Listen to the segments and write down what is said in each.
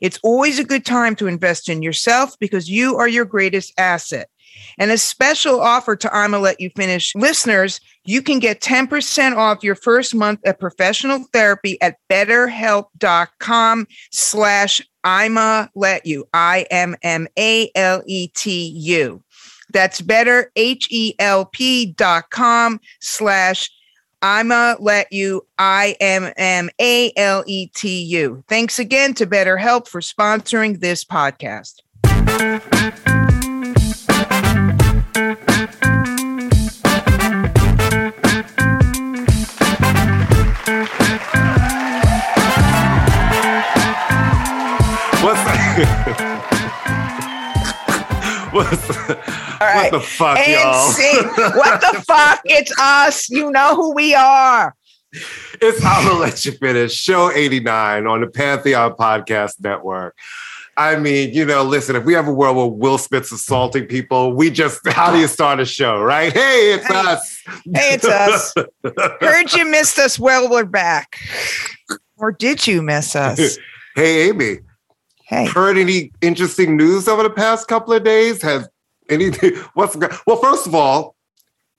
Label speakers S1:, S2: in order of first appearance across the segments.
S1: It's always a good time to invest in yourself because you are your greatest asset. And a special offer to I'ma Let You Finish listeners, you can get 10% off your first month of professional therapy at betterhelp.com slash I'ma Let You, I-M-M-A-L-E-T-U. That's better, H-E-L-P dot com slash I'ma let you, I M M A L E T U. Thanks again to BetterHelp for sponsoring this podcast.
S2: What's what the fuck, y'all?
S1: what the fuck? It's us. You know who we are.
S2: It's I'm gonna let you finish. Show 89 on the Pantheon Podcast Network. I mean, you know, listen, if we have a world where Will Smith's assaulting people, we just how do you start a show, right? Hey, it's
S1: Hey.
S2: us.
S1: Hey, it's us. Heard you missed us. Well, we're back. Or did you miss us?
S2: hey, Amy,
S1: Hey.
S2: heard any interesting news over the past couple of days? Has anything what's well, first of all,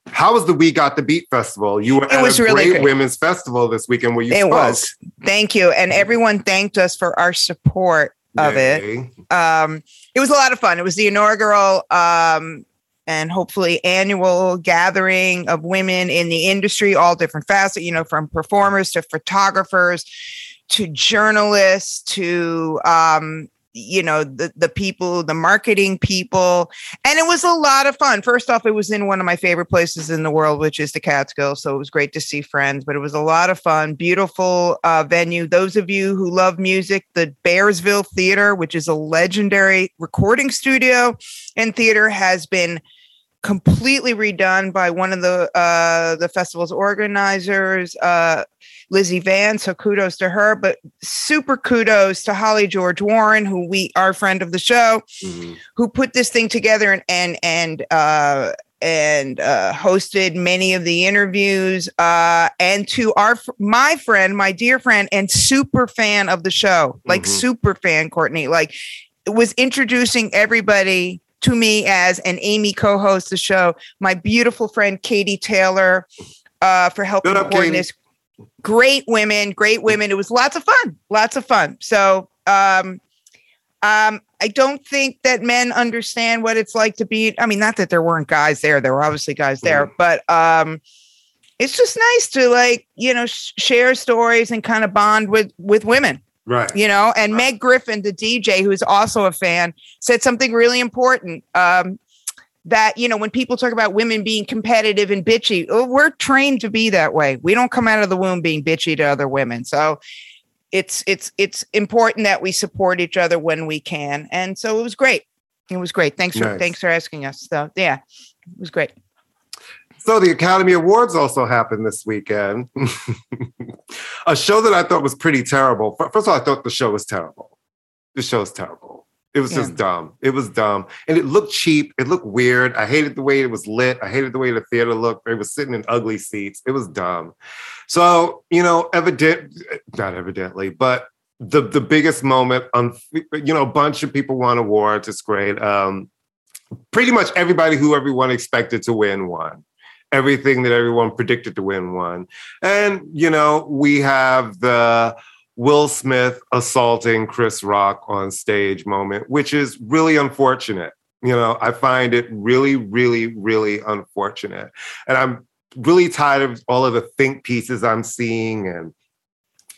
S2: how was the We Got the Beat Festival? You were
S1: It
S2: at
S1: was
S2: a
S1: really
S2: great
S1: great.
S2: women's festival this weekend where you
S1: It
S2: spoke.
S1: was. Thank you. And everyone thanked us for our support of it. Um, it was a lot of fun. It was the inaugural um, and hopefully annual gathering of women in the industry, all different facets, you know, from performers to photographers to journalists to, um, you know, the, the people, the marketing people. And it was a lot of fun. First off, it was in one of my favorite places in the world, which is the Catskills. So it was great to see friends, but it was a lot of fun. Beautiful uh, venue. Those of you who love music, the Bearsville Theater, which is a legendary recording studio and theater, has been completely redone by one of the uh, the festival's organizers, uh, Lizzie Vann. So kudos to her, but super kudos to Holly George Warren, who we our friend of the show,
S2: Mhm.
S1: who put this thing together and and and uh, and uh, hosted many of the interviews. Uh, and to our my friend, my dear friend, and super fan of the show, like
S2: Mhm.
S1: super fan, Courtney, like was introducing everybody to me as an Amy co-host the show. My beautiful friend Katie Taylor uh, for helping coordinate this. Great women, great women. It was lots of fun, lots of fun. So um, um, I don't think that men understand what it's like to be. I mean, not that there weren't guys there; there were obviously guys there, but um, it's just nice to like you know sh- share stories and kind of bond with with women
S2: Right.
S1: you know and meg griffin the dj who's also a fan said something really important um that you know when people talk about women being competitive and bitchy oh, we're trained to be that way we don't come out of the womb being bitchy to other women so it's it's it's important that we support each other when we can and so it was great it was great thanks for
S2: Nice.
S1: thanks for asking us so yeah it was great
S2: So the Academy Awards also happened this weekend. a show that I thought was pretty terrible. First of all, I thought the show was terrible. The show is terrible. It was
S1: Yeah.
S2: just dumb. It was dumb. And it looked cheap. It looked weird. I hated the way it was lit. I hated the way the theater looked. They was sitting in ugly seats. It was dumb. So, you know, evident not evidently, but the the biggest moment on you know, a bunch of people won awards. It's great. Um pretty much everybody who everyone expected to win won. Everything that everyone predicted to win won. And, you know, we have the Will Smith assaulting Chris Rock on stage moment, which is really unfortunate. You know, I find it really, really, really unfortunate. And I'm really tired of all of the think pieces I'm seeing and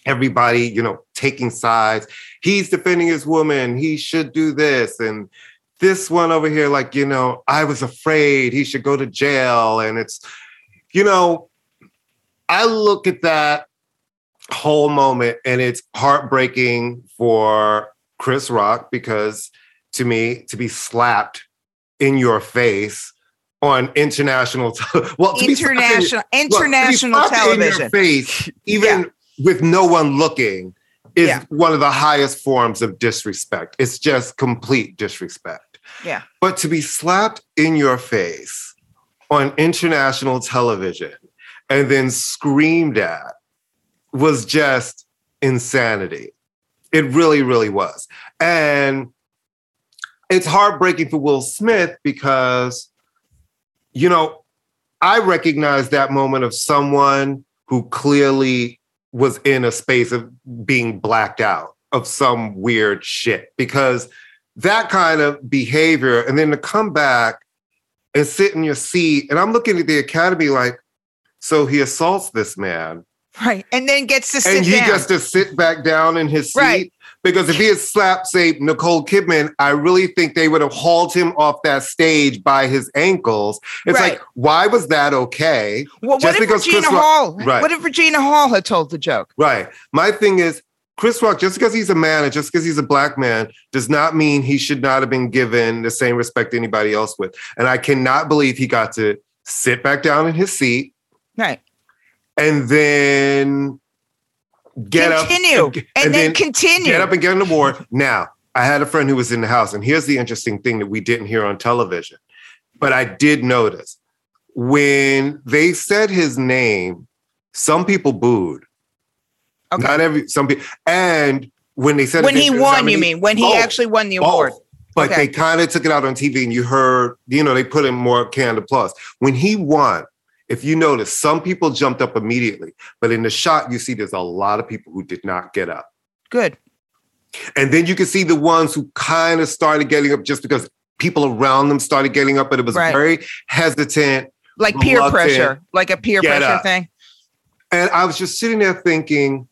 S2: everybody, you know, taking sides. He's defending his woman. He should do this. And this one over here, like, you know, I was afraid he should go to jail. And it's, you know, I look at that whole moment and it's heartbreaking for Chris Rock because to me, to be slapped in your face on international, te- well, to be in-
S1: International
S2: Look,
S1: international
S2: in
S1: television.
S2: face, even with no one looking, is
S1: Yeah.
S2: one of the highest forms of disrespect. It's just complete disrespect.
S1: Yeah.
S2: But to be slapped in your face on international television and then screamed at was just insanity. It really, really was. And it's heartbreaking for Will Smith because, you know, I recognize that moment of someone who clearly was in a space of being blacked out of some weird shit because that kind of behavior and then to come back and sit in your seat and i'm looking at the academy like so he assaults this man
S1: Right. And then gets to sit
S2: and he
S1: down.
S2: gets to sit back down in his seat
S1: Right.
S2: because if he had slapped say nicole kidman i really think they would have hauled him off that stage by his ankles it's
S1: Right.
S2: like why was that okay
S1: well, what
S2: just
S1: if
S2: because
S1: Regina
S2: Chris Rock-
S1: Hall?
S2: Right.
S1: What if Regina Hall had told the joke?
S2: Right. My thing is, Chris Rock, just because he's a man and just because he's a black man, does not mean he should not have been given the same respect anybody else with. And I cannot believe he got to sit back down in his seat
S1: Right.
S2: And then get
S1: continue.
S2: up
S1: and, then, continue.
S2: get up and get on the award. Now, I had a friend who was in the house, and here's the interesting thing that we didn't hear on television, but I did notice when they said his name, some people booed.
S1: Okay.
S2: Not every some people, and when they said
S1: when he won, you mean? When he
S2: Both.
S1: actually won the
S2: Both.
S1: award.
S2: But
S1: Okay.
S2: they kind of took it out on TV, and you heard, you know, they put in more canned applause when he won. If you notice, some people jumped up immediately, but in the shot, you see there's a lot of people who did not get up.
S1: Good.
S2: And then you can see the ones who kind of started getting up just because people around them started getting up, but it was
S1: Right.
S2: very hesitant.
S1: Like peer pressure, like a peer pressure
S2: up.
S1: thing.
S2: And I was just sitting there thinking,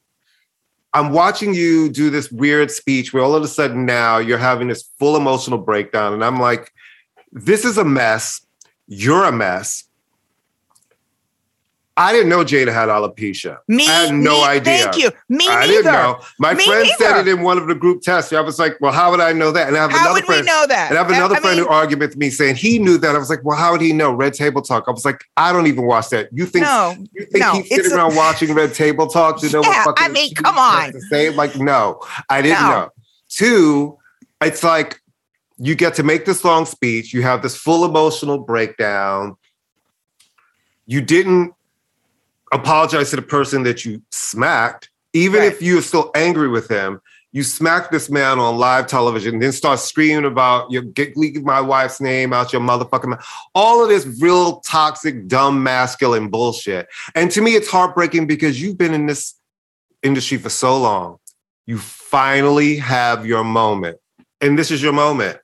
S2: I'm watching you do this weird speech where all of a sudden now you're having this full emotional breakdown. And I'm like, this is a mess. You're a mess. I didn't know Jada had alopecia.
S1: Me,
S2: I had no
S1: me-
S2: idea.
S1: Thank you. Me
S2: I
S1: neither.
S2: didn't know. My
S1: Me
S2: friend said it in one of the group tests. I was like, well, how would I know that? And I have
S1: How
S2: another
S1: would
S2: friend.
S1: we know that?
S2: And I have another
S1: I
S2: friend
S1: mean,
S2: who argued with me saying he knew that. I was like, well, how would he know? Red Table Talk. I was like, I don't even watch that. You think
S1: no,
S2: you think
S1: no,
S2: he's sitting
S1: a-
S2: around watching Red Table Talk to know
S1: Yeah,
S2: what fucking
S1: I mean, come on.
S2: to say? Like, no, I didn't
S1: No.
S2: know. Two, it's like you get to make this long speech, you have this full emotional breakdown. You didn't apologize to the person that you smacked, even
S1: Right.
S2: if you're still angry with him. You smack this man on live television, then start screaming about you get leave my wife's name out your motherfucking mouth. All of this real toxic, dumb, masculine bullshit. And to me, it's heartbreaking because you've been in this industry for so long. You finally have your moment. And this is your moment.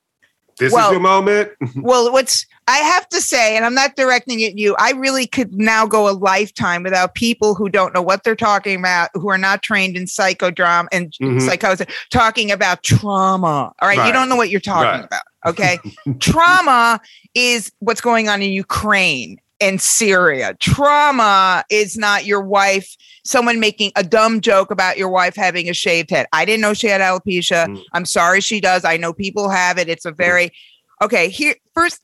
S2: This
S1: Well-
S2: is your moment.
S1: well, what's I have to say, and I'm not directing it at you, I really could now go a lifetime without people who don't know what they're talking about, who are not trained in psychodrama and
S2: Mhm.
S1: psychosis, talking about trauma. All right,
S2: Right.
S1: you don't know what you're talking
S2: Right.
S1: about. Okay, trauma is what's going on in Ukraine and Syria. Trauma is not your wife, someone making a dumb joke about your wife having a shaved head. I didn't know she had alopecia.
S2: Mm.
S1: I'm sorry she does. I know people have it. It's a very okay. Here first,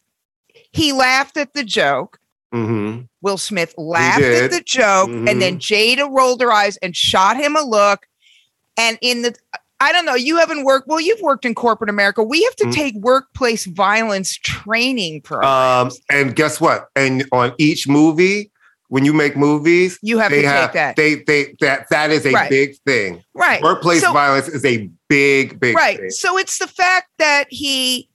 S1: he laughed at the joke.
S2: Mhm.
S1: Will Smith laughed at the joke, and then Jada rolled her eyes and shot him a look. And in the, I don't know. You haven't worked. Well, you've worked in corporate America. We have to
S2: Mhm.
S1: take workplace violence training programs.
S2: Um, and guess what? And on each movie, when you make movies,
S1: you have
S2: they
S1: to
S2: have
S1: take that.
S2: they they that that is a
S1: Right.
S2: big thing.
S1: right.
S2: Workplace
S1: So-
S2: violence is a big, big
S1: right.
S2: thing.
S1: So it's the fact that he,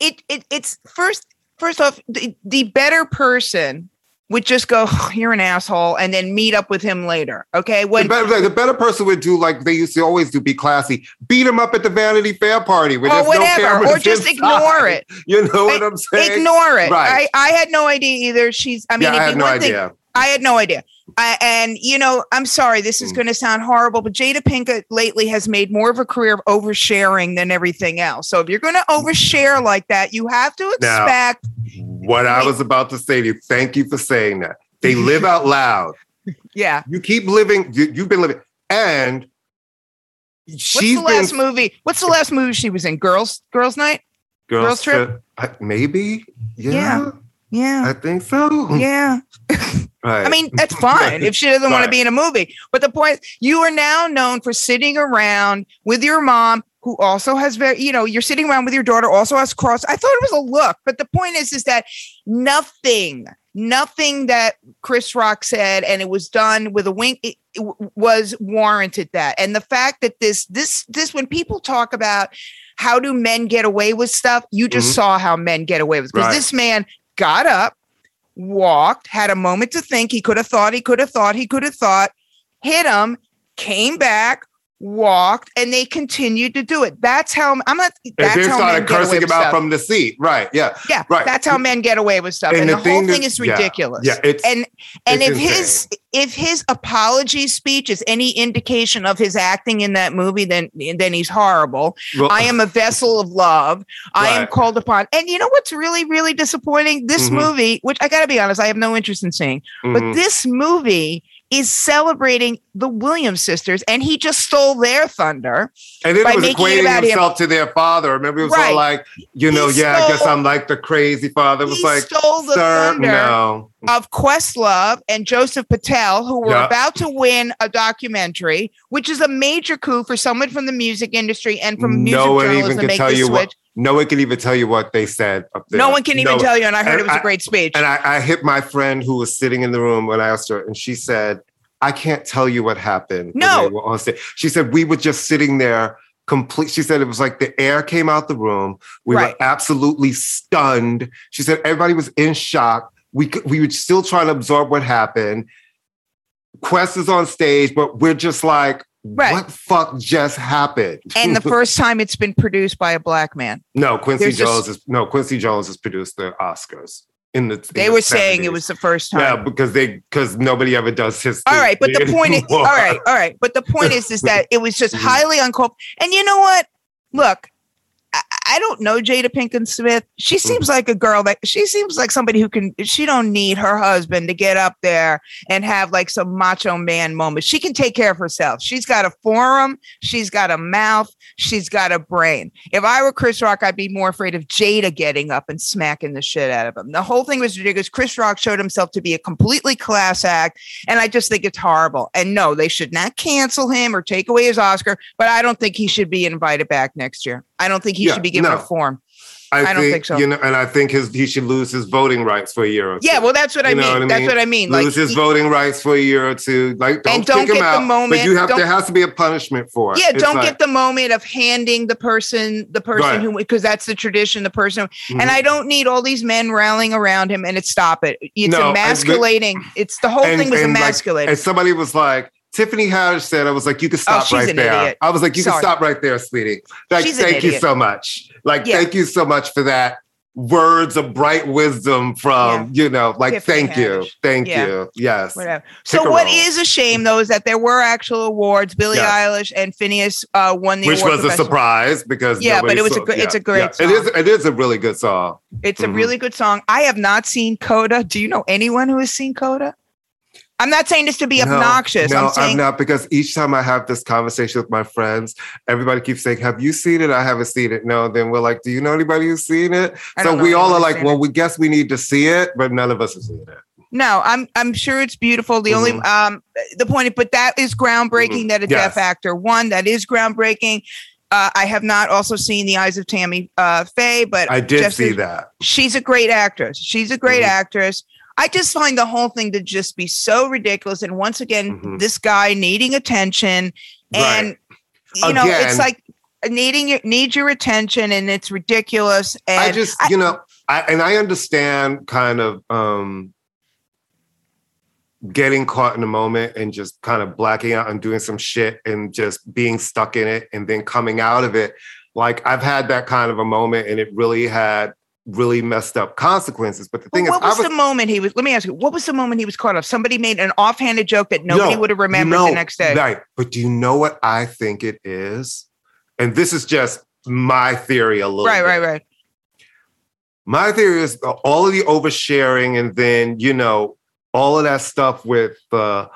S1: it, it it's first first off the, the better person would just go, "Oh, you're an asshole, and then meet up with him later. Okay.
S2: The better, the better person would do like they used to always do, be classy. Beat him up at the Vanity Fair party, where
S1: or
S2: there's no
S1: whatever, or just
S2: inside.
S1: ignore it.
S2: You know what I'm saying?
S1: Ignore it.
S2: Right.
S1: I, I had no idea either. She's. I mean,
S2: yeah, I
S1: it'd
S2: no
S1: thing-
S2: idea.
S1: I had no idea. I, and you know, I'm sorry, this is
S2: Mm.
S1: going to sound horrible, but Jada Pinkett lately has made more of a career of oversharing than everything else. So if you're going to overshare like that, you have to
S2: Now-
S1: expect.
S2: What I was about to say to you, thank you for saying that. They live out loud.
S1: yeah.
S2: You keep living, you, you've been living, and
S1: What's
S2: she's
S1: the last
S2: been
S1: movie? What's the last movie she was in? Girls, Girls Night. Girls Trip?
S2: I- maybe, yeah,
S1: Yeah. Yeah.
S2: I think so.
S1: Yeah.
S2: Right.
S1: I mean, that's fine if she doesn't want to be in a movie. But the point, you are now known for sitting around with your mom, who also has very, you know, you're sitting around with your daughter, also has cross. I thought it was a look, but the point is, is that nothing, nothing that Chris Rock said, and it was done with a wink, it, it was warranted that. And the fact that this, this, this, when people talk about how do men get away with stuff, you just
S2: Mhm.
S1: saw how men get away with because
S2: Right.
S1: this man got up walked, had a moment to think. He could have thought, he could have thought, he could have thought, hit him, came back, walked, and they continued to do it. That's how I'm not.
S2: and
S1: That's
S2: then
S1: how
S2: started cursing
S1: with
S2: about from the seat. Right. Yeah.
S1: yeah,
S2: right.
S1: That's how men get away with stuff, and,
S2: And
S1: the,
S2: the
S1: whole
S2: thing
S1: thing
S2: is-
S1: is ridiculous.
S2: Yeah. It's
S1: and and if his if his apology speech is any indication of his acting in that movie, then then he's horrible.
S2: well,
S1: I am a vessel of love. I am called upon. And you know what's really, really disappointing? This
S2: Mhm.
S1: movie, which I got to be honest, I have no interest in seeing, but
S2: mhm.
S1: this movie is celebrating the Williams sisters, and he just stole their thunder.
S2: and then
S1: by
S2: was
S1: making
S2: equating
S1: about him.
S2: himself to their father. Remember, it was
S1: Right.
S2: all like, you know,
S1: He
S2: yeah, I guess I'm like the crazy father. It was
S1: he
S2: like,
S1: stole the thunder
S2: no.
S1: of Questlove and Joseph Patel, who were
S2: Yeah.
S1: about to win a documentary, which is a major coup for someone from the music industry and from music
S2: no one
S1: journalism
S2: even
S1: to
S2: can
S1: make
S2: tell you
S1: switch.
S2: what. No one can even tell you what they said up there.
S1: No one can even
S2: No-
S1: tell you, and I heard
S2: And
S1: it was a
S2: I-
S1: great speech.
S2: And I, I hit my friend who was sitting in the room when I asked her, and she said, I can't tell you what happened.
S1: No.
S2: they were on stage." She said, We were just sitting there complete. She said, It was like the air came out the room. We
S1: Right.
S2: were absolutely stunned. She said, Everybody was in shock. We, we were still trying to absorb what happened. Quest is on stage, but we're just like,
S1: Right.
S2: what fuck just happened?
S1: and the first time it's been produced by a black man.
S2: no, Quincy
S1: there's
S2: Jones is no Quincy Jones has produced the Oscars in the. in
S1: They
S2: the
S1: were saying it was the first time.
S2: Yeah, because they because nobody ever does his.
S1: All right, but the point is, all right, all right. but the point is, is that it was just highly uncalled. And you know what? Look, I, don't know Jada Pinkett Smith. She seems like a girl that she seems like somebody who can. She don't need her husband to get up there and have like some macho man moment. She can take care of herself. She's got a forum. She's got a mouth. She's got a brain. If I were Chris Rock, I'd be more afraid of Jada getting up and smacking the shit out of him. The whole thing was ridiculous. Chris Rock showed himself to be a completely class act. And I just think it's horrible. And no, they should not cancel him or take away his Oscar, but I don't think he should be invited back next year. I don't think he
S2: Yeah,
S1: should be given
S2: no.
S1: a form.
S2: I,
S1: I don't think so.
S2: You know, and I think his he should lose his voting rights for a year or two.
S1: Yeah, well, that's what I mean.
S2: what I
S1: That's what I mean.
S2: lose
S1: like,
S2: his
S1: he-
S2: voting rights for a year or two. Like, don't
S1: And don't get the moment-
S2: but you have there has to be a punishment for it.
S1: yeah,
S2: It's
S1: don't
S2: like-
S1: get the moment of handing the person, the person
S2: Right.
S1: who, because that's the tradition, the person.
S2: Mhm.
S1: And I don't need all these men rallying around him and it stop it. It's
S2: No, the-
S1: emasculating. it's the whole
S2: and-
S1: thing was
S2: and, like,
S1: emasculating.
S2: And somebody was like, Tiffany Haddish said, I was like, you can stop
S1: Oh,
S2: right there.
S1: idiot.
S2: I was like, you
S1: Sorry.
S2: can stop right there, sweetie. Like,
S1: She's
S2: thank you so much. Like,
S1: Yeah.
S2: thank you so much for that words of bright wisdom from, you know, like,
S1: Tiffany
S2: thank you. Thank
S1: Yeah.
S2: you. Yes.
S1: Whatever. So
S2: a
S1: what
S2: role.
S1: is a shame though is that there were actual awards. Billie. Eilish and Phineas uh, won the
S2: Which was a surprise because
S1: Yeah, but it was a
S2: saw-
S1: gr- it's a great
S2: It is
S1: song.
S2: it is a really good song.
S1: It's a
S2: Mhm.
S1: really good song. I have not seen Coda. Do you know anyone who has seen Coda? I'm not saying this to be obnoxious.
S2: No,
S1: I'm saying
S2: not because each time I have this conversation with my friends, everybody keeps saying, "Have you seen it?" I haven't seen it. No, then we're like, "Do you know anybody who's seen it?"
S1: I
S2: So we all are like, "Well,
S1: it.
S2: we guess we need to see it," but none of us have seen it.
S1: No, I'm I'm sure it's beautiful. The only
S2: Mhm.
S1: um the point, but that is groundbreaking that a
S2: Yes.
S1: deaf actor. One that is groundbreaking. Uh, I have not also seen the Eyes of Tammy uh, Faye, but
S2: I did
S1: Jeff
S2: see that.
S1: She's a great actress. She's a great
S2: Mhm.
S1: actress. I just find the whole thing to just be so ridiculous. And once again,
S2: Mhm.
S1: this guy needing attention, and
S2: Right.
S1: you know,
S2: Again-
S1: it's like needing your need your attention, and it's ridiculous. And
S2: I just, you know, I, and I understand kind of um, getting caught in a moment and just kind of blacking out and doing some shit and just being stuck in it and then coming out of it. Like I've had that kind of a moment and it really had really messed up consequences. But the
S1: Well,
S2: thing is,
S1: what
S2: I
S1: was,
S2: was
S1: the moment he was? Let me ask you. What was the moment he was caught off? Somebody made an offhanded joke that nobody
S2: No,
S1: would have remembered
S2: know,
S1: the next day.
S2: Right. But do you know what I think it is? And this is just my theory a little
S1: Right,
S2: bit.
S1: right, right.
S2: My theory is all of the oversharing and then, you know, all of that stuff with the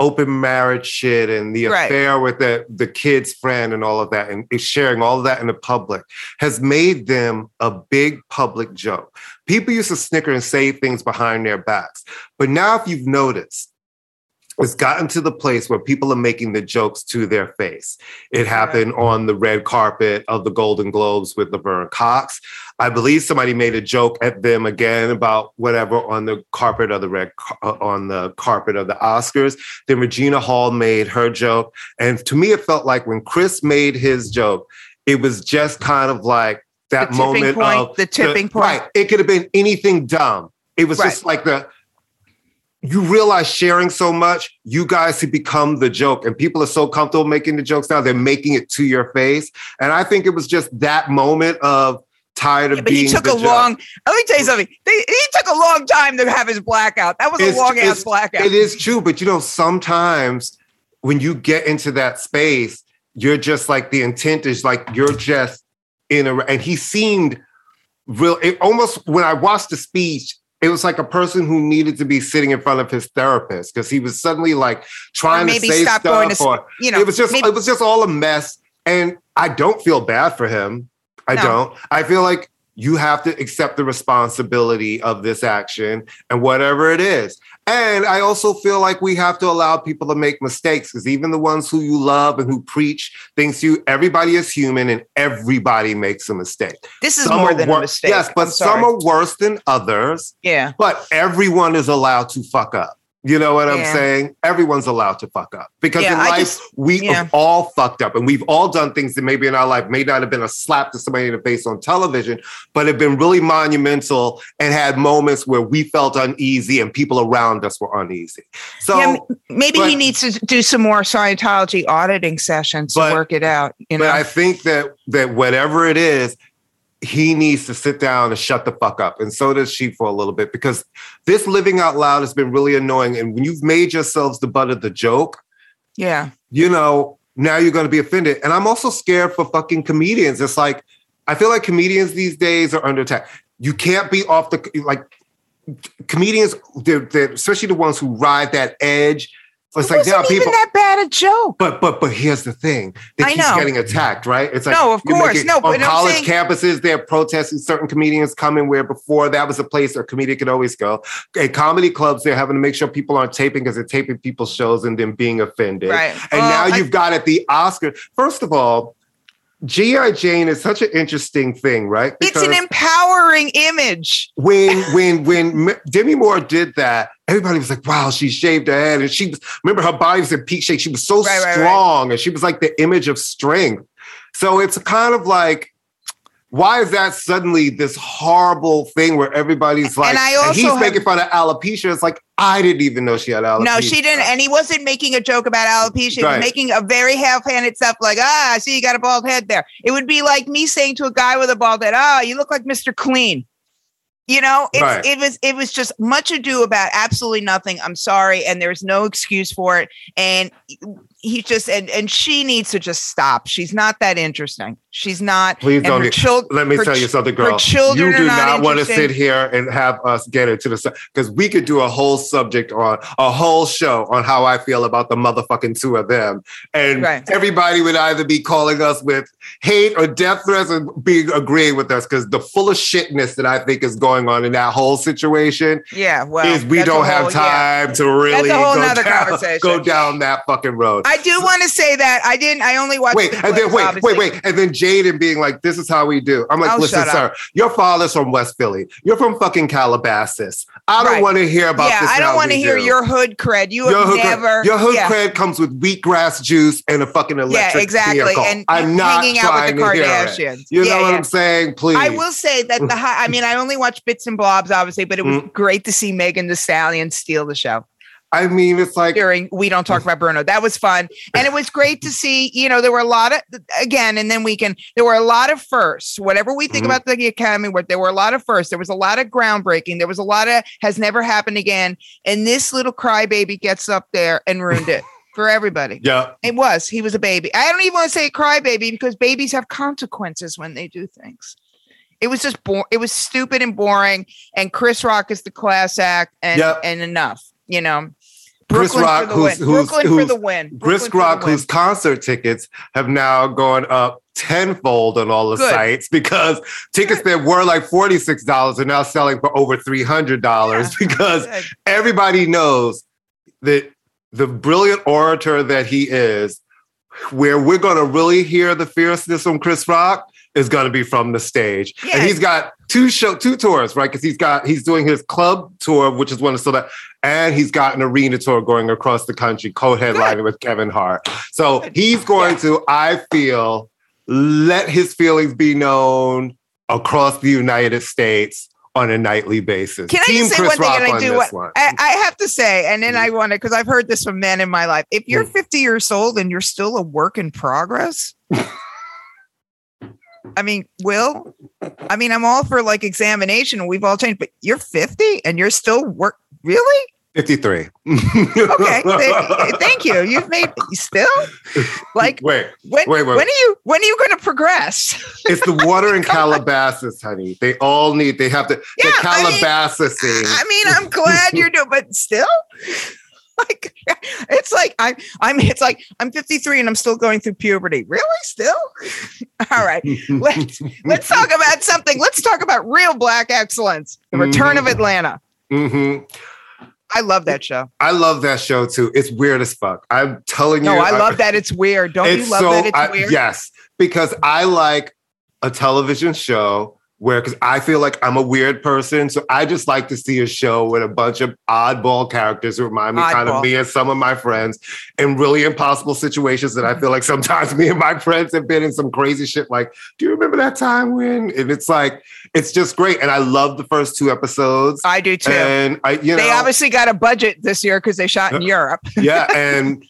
S2: open marriage shit and the
S1: Right.
S2: affair with the, the kid's friend and all of that and sharing all of that in the public has made them a big public joke. People used to snicker and say things behind their backs. But now, if you've noticed, it's gotten to the place where people are making the jokes to their face. It happened on the red carpet of the Golden Globes with Laverne Cox. I believe somebody made a joke at them again about whatever on the carpet of the red uh, on the carpet of the Oscars. Then Regina Hall made her joke, and to me, it felt like when Chris made his joke, it was just kind of like that moment
S1: point,
S2: of
S1: the tipping point.
S2: Right, it could have been anything dumb. It was just like the you realize sharing so much, you guys have become the joke, and people are so comfortable making the jokes now. They're making it to your face, and I think it was just that moment of tired of
S1: Yeah, but he took a
S2: joke.
S1: long. Let me tell you something. They, he took a long time to have his blackout. That was a long ass blackout.
S2: It is true, but you know, sometimes when you get into that space, you're just like the intent is like you're just in a. And he seemed real. It almost when I watched the speech, it was like a person who needed to be sitting in front of his therapist because he was suddenly like trying to say
S1: stop
S2: stuff.
S1: going to
S2: or,
S1: you know,
S2: it was just
S1: maybe-
S2: it was just all a mess, and I don't feel bad for him. I
S1: No.
S2: don't. I feel like you have to accept the responsibility of this action and whatever it is. And I also feel like we have to allow people to make mistakes because even the ones who you love and who preach things to you, everybody is human and everybody makes a mistake.
S1: this is
S2: Some
S1: more than
S2: wor-
S1: a mistake.
S2: Yes, but some are worse than others.
S1: Yeah.
S2: But everyone is allowed to fuck up. You know what I'm saying? Everyone's allowed to fuck up because
S1: Yeah,
S2: in life
S1: just-
S2: we
S1: yeah.
S2: have all fucked up, and we've all done things that maybe in our life may not have been a slap to somebody in the face on television, but have been really monumental and had moments where we felt uneasy and people around us were uneasy. So,
S1: yeah, maybe he needs to do some more Scientology auditing sessions to work it out. You
S2: but
S1: know,
S2: I think that that whatever it is, he needs to sit down and shut the fuck up. And so does she for a little bit because this living out loud has been really annoying. And when you've made yourselves the butt of the joke,
S1: yeah.
S2: you know, now you're going to be offended. And I'm also scared for fucking comedians. It's like, I feel like comedians these days are under attack. You can't be off the, like, comedians, they're, they're, especially the ones who ride that edge. It's
S1: It
S2: like, there are
S1: wasn't even
S2: people.
S1: that bad a joke.
S2: But but but here's the thing: they keep getting attacked, right? It's like
S1: No, of course.
S2: it-
S1: No, but
S2: on
S1: I'm
S2: college
S1: saying-
S2: campuses, they're protesting certain comedians coming where before that was a place a comedian could always go. At comedy clubs, they're having to make sure people aren't taping because they're taping people's shows and then being offended.
S1: Right.
S2: And
S1: Well,
S2: now
S1: I-
S2: you've got at the Oscar. First of all, G.I. Jane is such an interesting thing, right?
S1: It's an empowering image.
S2: when when when Demi Moore did that, everybody was like, "Wow, she shaved her head," and she was remember her body was in peak shape. She was so
S1: Right, right, right.
S2: strong, and she was like the image of strength. So it's kind of like, why is that suddenly this horrible thing where everybody's like,
S1: And I also
S2: he's
S1: have-
S2: making fun of alopecia? It's like I didn't even know she had alopecia.
S1: No, she didn't. And he wasn't making a joke about alopecia. He
S2: Right.
S1: was making a very half-handed stuff like, ah, I see you got a bald head there. It would be like me saying to a guy with a bald head, ah, you look like Mr. Clean. You know, it's,
S2: Right.
S1: it was it was just much ado about absolutely nothing. I'm sorry, and there's no excuse for it. And he's just and and she needs to just stop. She's not that interesting. She's not.
S2: Please don't.
S1: her chil-
S2: Let me tell you something,
S1: her
S2: girl.
S1: children
S2: you do
S1: not
S2: not, want to sit here and have us get into the because we could do a whole subject on a whole show on how I feel about the motherfucking two of them, and
S1: Right.
S2: everybody would either be calling us with hate or death threats and being agreeing with us because the full of shitness that I think is going on in that whole situation
S1: Yeah, well,
S2: is we don't
S1: whole-
S2: have
S1: yeah.
S2: time to really
S1: That's a whole
S2: go, down, go down that fucking road.
S1: I do want to say that I didn't. I only watched.
S2: Wait, and then wait,
S1: obviously.
S2: wait, wait, and then Jaden being like, "This is how we do." I'm like,
S1: Oh,
S2: "Listen, sir, your father's from West Philly. You're from fucking Calabasas. I don't
S1: Right.
S2: want to hear about
S1: Yeah,
S2: this.
S1: I don't want to hear
S2: do."
S1: your hood cred. You
S2: Your
S1: have never.
S2: cred, your hood
S1: yeah.
S2: cred comes with wheatgrass juice and a fucking electric
S1: Yeah, exactly.
S2: vehicle.
S1: And
S2: I'm not
S1: hanging out with the
S2: trying to hear it.
S1: Kardashians.
S2: You
S1: Yeah,
S2: know what. I'm saying? Please.
S1: I will say that the high, I mean, I only watched bits and blobs, obviously, but it was
S2: Mm.
S1: great to see Megan Thee Stallion steal the show
S2: I mean, it's like
S1: during We Don't Talk About Bruno. That was fun. And it was great to see, you know, there were a lot of, again, and then we can, there were a lot of firsts. Whatever we think
S2: Mhm.
S1: about the Academy Award, there were a lot of firsts. There was a lot of groundbreaking. There was a lot of has never happened again. And this little crybaby gets up there and ruined it for everybody.
S2: yeah.
S1: It was. He was a baby. I don't even want to say crybaby because babies have consequences when they do things. It was just bo- it was stupid and boring. And Chris Rock is the class act and
S2: Yep.
S1: and enough. You know.
S2: Chris
S1: Brooklyn
S2: Rock,
S1: for the
S2: who's-
S1: win.
S2: who's-
S1: Brooklyn for the win.
S2: Chris Rock, whose concert tickets have now gone up tenfold on all the
S1: Good.
S2: sites because tickets that were like $46 are now selling for over $300
S1: Yeah.
S2: because
S1: Good.
S2: everybody knows that the brilliant orator that he is, where we're going to really hear the fierceness from Chris Rock is going to be from the stage.
S1: Yeah.
S2: And he's got two show two tours, right? Because he's got he's doing his club tour, which is one of the so that, and he's got an arena tour going across the country, co-headlining with Kevin Hart. So he's going to, I feel, let his feelings be known across the United States on a nightly basis.
S1: Can I
S2: Team
S1: just say
S2: Chris
S1: one thing?
S2: Rock
S1: And I do what. I, I have to say, and then. I want to because I've heard this from men in my life. If you're
S2: Mm.
S1: 50 years old and you're still a work in progress, I mean, Will, I mean, I'm all for like examination we've all changed, but you're 50 and you're still work. Really?
S2: 53.
S1: Okay. th- thank you. You've made still like
S2: Wait,
S1: when,
S2: wait, wait.
S1: when are you when are you going to progress?
S2: it's the water in Calabasas, honey. They all need, they have to,
S1: Yeah,
S2: the
S1: I mean, I mean, I'm glad you're doing, but still, like, it's like I'm, I'm, it's like I'm 53 and I'm still going through puberty. Really, still? All right, let's let's talk about something. Let's talk about real black excellence: the Return of
S2: Mhm.
S1: Atlanta.
S2: Mhm.
S1: I love that show.
S2: I love that show too. It's weird as fuck. I'm telling you.
S1: No, I love that it's weird. Don't you love that it's
S2: I-
S1: weird?
S2: Yes, because I like a television show where, because I feel like I'm a weird person, so I just like to see a show with a bunch of oddball characters who remind me kind of me and some of my friends in really impossible situations that I feel like sometimes me and my friends have been in some crazy shit. Like, do you remember that time when? And it's like, it's just great, and I love the first two episodes.
S1: I do too.
S2: And I, you know,
S1: they obviously got a budget this year because they shot in uh, Europe.
S2: yeah, and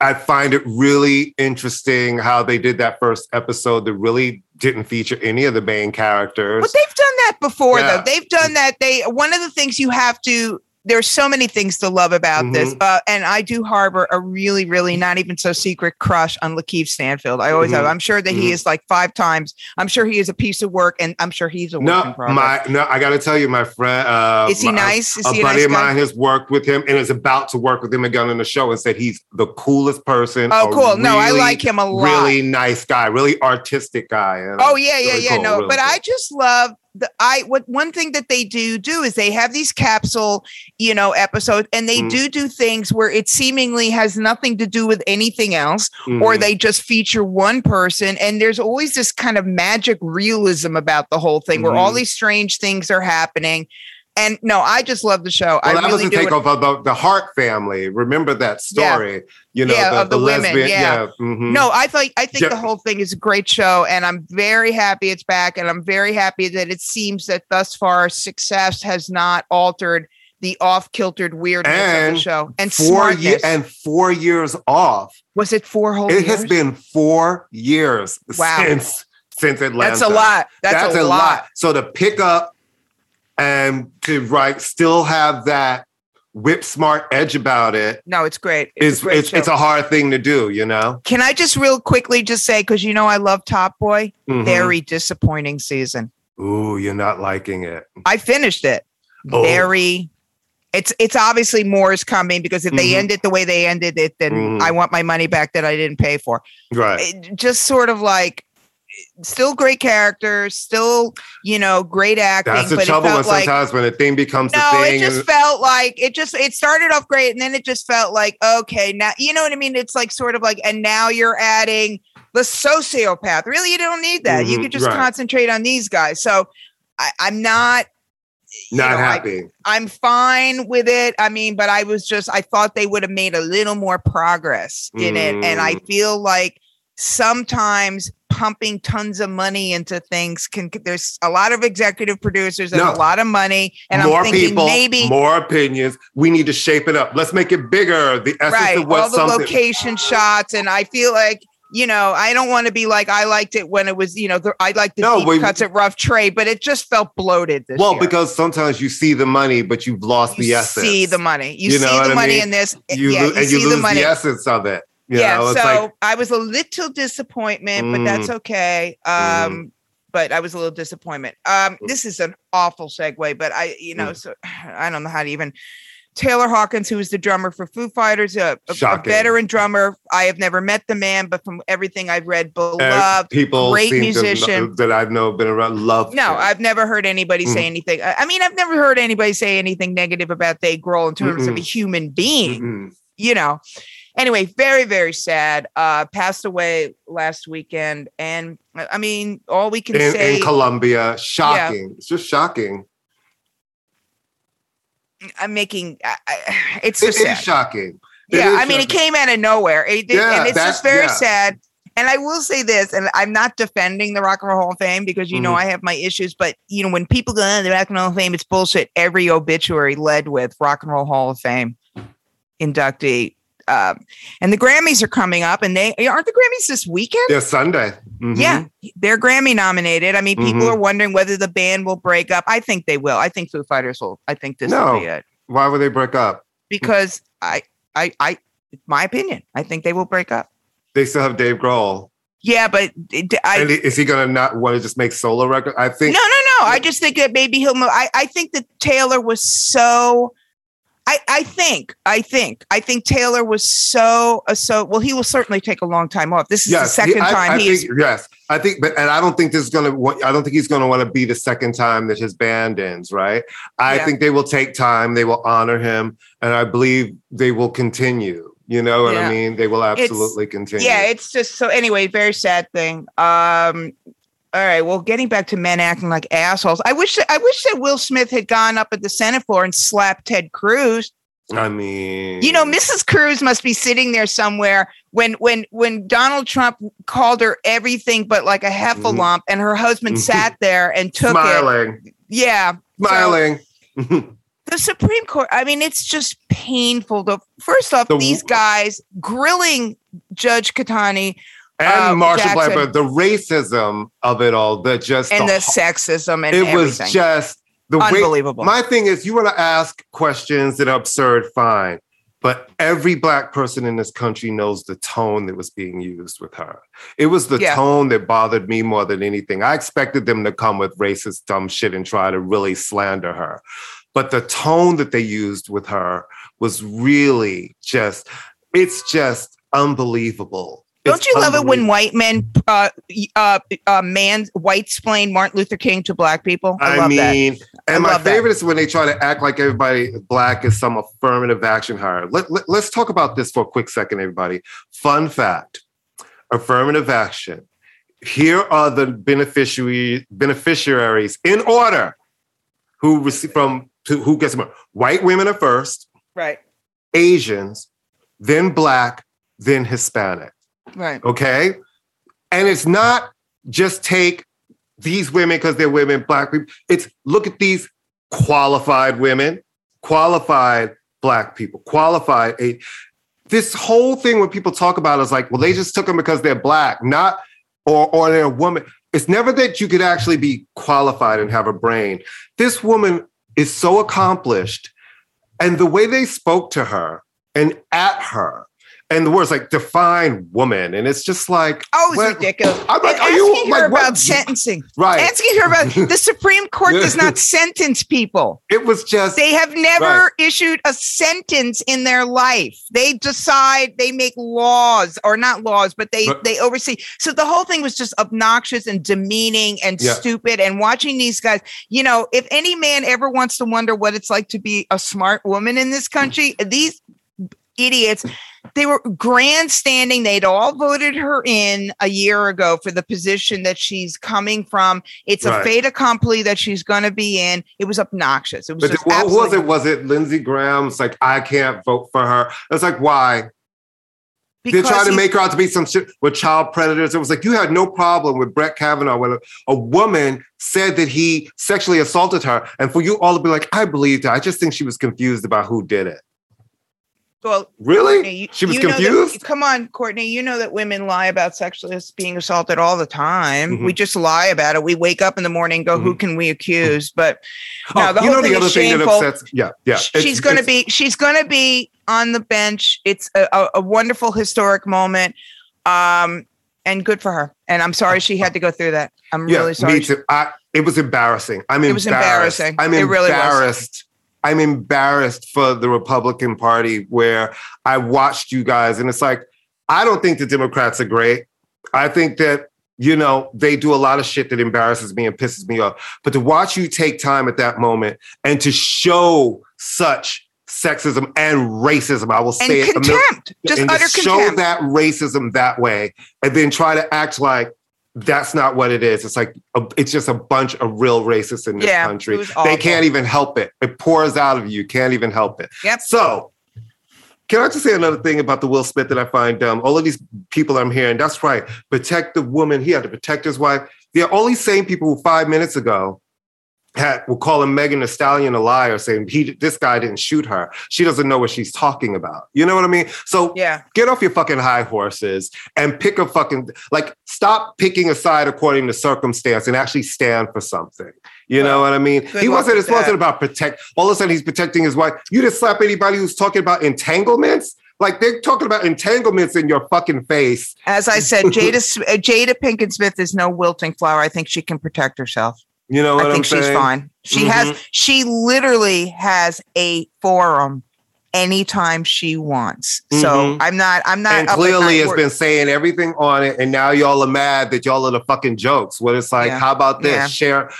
S2: I find it really interesting how they did that first episode that really didn't feature any of the main characters.
S1: But they've done that before,
S2: Yeah.
S1: though. They've done that. They one of the things you have to. There's so many things to love about this,
S2: Mm-hmm.
S1: uh, and I do harbor a really, really not even so secret crush on Lakeith Stanfield. I always have.
S2: Mhm.
S1: I'm sure that he
S2: Mhm.
S1: is like five times. I'm sure he is a piece of work, and I'm sure he's a
S2: no, my no, I got to tell you, my friend. Uh,
S1: is he
S2: my-
S1: nice? Is
S2: a
S1: he a
S2: buddy
S1: nice
S2: of
S1: guy?
S2: mine has worked with him and is about to work with him again on the show and said he's the coolest person.
S1: Oh, cool. No, I like him a lot.
S2: Really nice guy, really artistic guy.
S1: Oh yeah, yeah,
S2: really
S1: yeah.
S2: cool,
S1: no,
S2: really
S1: but I just love the I what one thing that they do do is they have these capsule, you know, episodes, and they
S2: Mm.
S1: do do things where it seemingly has nothing to do with anything else, or
S2: Mhm.
S1: they just feature one person, and there's always this kind of magic realism about the whole thing, where all
S2: Mhm.
S1: these strange things are happening. And no, I just love the show.
S2: Well,
S1: I
S2: that was
S1: really
S2: the
S1: do.
S2: takeoff of the, the Hart family. Remember that story? Yeah. You know,
S1: Yeah,
S2: the,
S1: of the women,
S2: lesbian.
S1: yeah.
S2: mhm.
S1: No, I think I think
S2: Yeah.
S1: the whole thing is a great show, and I'm very happy it's back, and I'm very happy that it seems that thus far success has not altered the off-kiltered weirdness of the show. And
S2: four years and four years off.
S1: was it four whole years?
S2: It
S1: years?
S2: has been four years
S1: Wow.
S2: since since Atlanta.
S1: That's a lot. That's, a, lot.
S2: So to pick up and to right still have that whip smart edge about it
S1: No, it's great.
S2: is
S1: a great
S2: it's, it's a hard thing to do, you know.
S1: Can I just real quickly just say because you know I love Top Boy.
S2: Mhm.
S1: Very disappointing season.
S2: Ooh, you're not liking it.
S1: I finished it.
S2: Oh.
S1: Very. It's it's obviously more is coming because if they
S2: Mhm.
S1: end it the way they ended it, then
S2: Mhm.
S1: I want my money back that I didn't pay for.
S2: Right.
S1: It just sort of like still great characters, still you know great acting,
S2: That's the
S1: but it
S2: trouble when
S1: felt like
S2: sometimes when a thing becomes
S1: no,
S2: a
S1: it just
S2: and,
S1: felt like it just it started off great and then it just felt like okay now you know what I mean. It's like sort of like and now you're adding the sociopath. Really, you don't need that. you
S2: Mhm,
S1: could just
S2: right.
S1: concentrate on these guys. So I, I'm not. you
S2: not
S1: know, I-
S2: happy.
S1: I'm fine with it. I mean, but I was just I thought they would have made a little more progress in it, and I
S2: Mm.
S1: feel like sometimes pumping tons of money into things can there's a lot of executive producers and
S2: No.
S1: a lot of money and
S2: more
S1: i'm thinking
S2: people,
S1: maybe
S2: more opinions. We need to shape it up. Let's make it bigger. The essence
S1: right
S2: of what
S1: all the
S2: something.
S1: location shots and i feel like you know i don't want to be like i liked it when it was you know the, i liked the
S2: No,
S1: deep
S2: we-
S1: cuts at rough trade but it just felt bloated this
S2: well,
S1: year.
S2: because sometimes you see the money, but you've lost
S1: you
S2: the essence.
S1: see the money you,
S2: You
S1: see the money
S2: mean?
S1: in this
S2: You
S1: yeah
S2: lo-
S1: you
S2: and you lose
S1: the money
S2: essence of it. You
S1: yeah,
S2: know,
S1: so
S2: like
S1: I was a little disappointment, but that's okay. Um,
S2: Mhm.
S1: but I was a little disappointment. Um,
S2: Mm.
S1: this is an awful segue, but I, you know,
S2: Mm.
S1: so I don't know how to even. Taylor Hawkins, who is the drummer for Foo Fighters, a, a- a veteran drummer. I have never met the man, but from everything I've read,
S2: and
S1: beloved.
S2: people
S1: great musician.
S2: that I've know been around love.
S1: No,
S2: him.
S1: I've never heard anybody say
S2: Mm.
S1: anything. I I mean, I've never heard anybody say anything negative about Dave Grohl in terms of a human being
S2: Mm-mm.
S1: you know anyway very very sad uh passed away last weekend and i mean all we can
S2: in,
S1: say
S2: in Colombia, shocking. It's just shocking.
S1: i'm making I, I, it's just
S2: is
S1: sad
S2: shocking. It
S1: yeah i mean it came out of nowhere it,
S2: Yeah,
S1: and it's just very
S2: yeah.
S1: sad and i will say this and i'm not defending the rock and roll hall of fame because you know
S2: Mhm.
S1: i have my issues but you know when people go oh, the rock and roll hall of fame it's bullshit every obituary led with rock and roll hall of fame inductee um, and the grammys are coming up and they aren't the grammys this weekend
S2: Yeah, Sunday. Mhm.
S1: Yeah, they're Grammy nominated. I mean, people
S2: Mhm.
S1: are wondering whether the band will break up. I think they will. I think Foo Fighters will. I think this
S2: No.
S1: will be it
S2: Why would they break up?
S1: because I, I, I, my opinion. I think they will break up.
S2: They still have Dave Grohl.
S1: Yeah, but I.
S2: is he gonna not want to just make solo record? I think
S1: no, no. No. I just think that maybe he'll. mo- I, I think that Taylor was so. I, I think, I think, I think Taylor was so, uh, so. Well, he will certainly take a long time off. This is
S2: yes,
S1: the
S2: he-
S1: second
S2: I-
S1: time
S2: I
S1: he's.
S2: think, yes, I think, but and I don't think this is gonna. I don't think he's gonna want to be the second time that his band ends. Right? I
S1: Yeah.
S2: think they will take time. They will honor him, and I believe they will continue. You know what
S1: Yeah.
S2: I mean? They will absolutely continue.
S1: yeah it's just so anyway very sad thing um all right well getting back to men acting like assholes i wish i wish that will smith had gone up at the senate floor and slapped ted cruz
S2: I mean,
S1: you know mrs cruz must be sitting there somewhere when when when donald trump called her everything but like a heffalump and her husband
S2: Mhm.
S1: sat there and took it
S2: smiling,
S1: yeah
S2: smiling.
S1: the Supreme Court, I mean, it's just painful. To, first off,
S2: The-
S1: these guys grilling Judge Ketanji
S2: and
S1: Uh,
S2: Marshall
S1: Jackson.
S2: Blackburn, the racism of it all, the just
S1: and
S2: the,
S1: the sexism and
S2: it was
S1: everything.
S2: just the way.
S1: Unbelievable.
S2: My thing is, you want to ask questions that are absurd, fine. But every black person in this country knows the tone that was being used with her. It was the
S1: Yeah.
S2: tone that bothered me more than anything. I expected them to come with racist, dumb shit and try to really slander her. But the tone that they used with her was really just, it's just unbelievable.
S1: Don't you love it when white men, uh, uh, uh, man, white splain Martin Luther King to black people? I,
S2: I,
S1: love that.
S2: mean,
S1: I
S2: and my favorite is when they try to act like everybody black is some affirmative action hire. Let, let, let's talk about this for a quick second, everybody. Fun fact affirmative action. Here are the beneficiary, beneficiaries in order who receive from to, who gets more. White women are first,
S1: Right,
S2: Asians, then black, then Hispanic
S1: right.
S2: okay? And it's not just take these women because they're women black people it's look at these qualified women qualified black people qualified a this whole thing when people talk about is like well they just took them because they're black not or or they're a woman. It's never that you could actually be qualified and have a brain. This woman is so accomplished And the way they spoke to her and at her and the words like define woman, and it's just like
S1: oh, it's ridiculous.
S2: I'm like,
S1: and
S2: are
S1: asking
S2: you
S1: her
S2: like
S1: about
S2: what?
S1: sentencing?
S2: Right.
S1: Asking her about the Supreme Court does not sentence people.
S2: It was just
S1: They have never
S2: Right.
S1: issued a sentence in their life. They decide, they make laws or not laws, but they
S2: But-
S1: they oversee. So the whole thing was just obnoxious and demeaning and
S2: Yeah.
S1: stupid. And watching these guys, you know, if any man ever wants to wonder what it's like to be a smart woman in this country, these idiots they were grandstanding they'd all voted her in a year ago for the position that she's coming from it's a fait accompli that she's going to be in it was obnoxious it was
S2: But what was it? Was it Lindsey Graham's like I can't vote for her? It's like why? They're trying to make her out to be some shit with child predators. It was like you had no problem with Brett Kavanaugh when a, a woman said that he sexually assaulted her, and for you all to be like, I believed her. I just think she was confused about who did it.
S1: Well
S2: Really?
S1: Courtney, you-
S2: she was
S1: you know that-
S2: confused.
S1: come on, Courtney. You know that women lie about sexually being assaulted all the time.
S2: Mhm.
S1: We just lie about it. We wake up in the morning, and go, "Who can we accuse?" But no,
S2: oh,
S1: the
S2: you
S1: whole
S2: know
S1: thing
S2: the other
S1: is
S2: thing
S1: shameful.
S2: that upsets. Yeah, yeah. It's-
S1: she's going to be she's going to be on the bench. It's a, a, a wonderful historic moment, um, and good for her. And I'm sorry she had to go through that. I'm
S2: Yeah,
S1: really sorry.
S2: me too. I, it was embarrassing. I'm
S1: It was embarrassing.
S2: I'm
S1: It really was.
S2: I'm embarrassed for the Republican Party where I watched you guys, and it's like, I don't think the Democrats are great. I think that, you know, they do a lot of shit that embarrasses me and pisses me off. But to watch you take time at that moment and to show such sexism and racism, I will say
S1: and
S2: it
S1: contempt, just
S2: and
S1: utter
S2: to show that racism that way and then try to act like that's not what it is. It's like a, it's just a bunch of real racists in this
S1: Yeah,
S2: country. They can't even help it. It pours out of you. Can't even help it.
S1: Yep.
S2: So, can I just say another thing about the Will Smith that I find dumb? All of these people I'm hearing, that's right. Protect the woman. He had to protect his wife. They're only same people who five minutes ago had were calling Megan Thee Stallion a liar, saying he this guy didn't shoot her. She doesn't know what she's talking about. You know what I mean? So
S1: Yeah.
S2: get off your fucking high horses and pick a fucking like stop picking a side according to circumstance and actually stand for something. You know what I mean? He wasn't. It wasn't about protect. All of a sudden, he's protecting his wife. You just slap anybody who's talking about entanglements. Like they're talking about entanglements in your fucking face.
S1: As I said, Jada uh, Jada Pinkett Smith is no wilting flower. I think she can protect herself.
S2: You know what
S1: I think she's
S2: saying?
S1: fine. She
S2: Mhm.
S1: has she literally has a forum anytime she wants. So
S2: Mhm.
S1: I'm not I'm not
S2: And clearly has been saying everything on it, and now y'all are mad that y'all are the fucking jokes. What it's like?
S1: Yeah.
S2: How about this?
S1: Yeah.
S2: Share.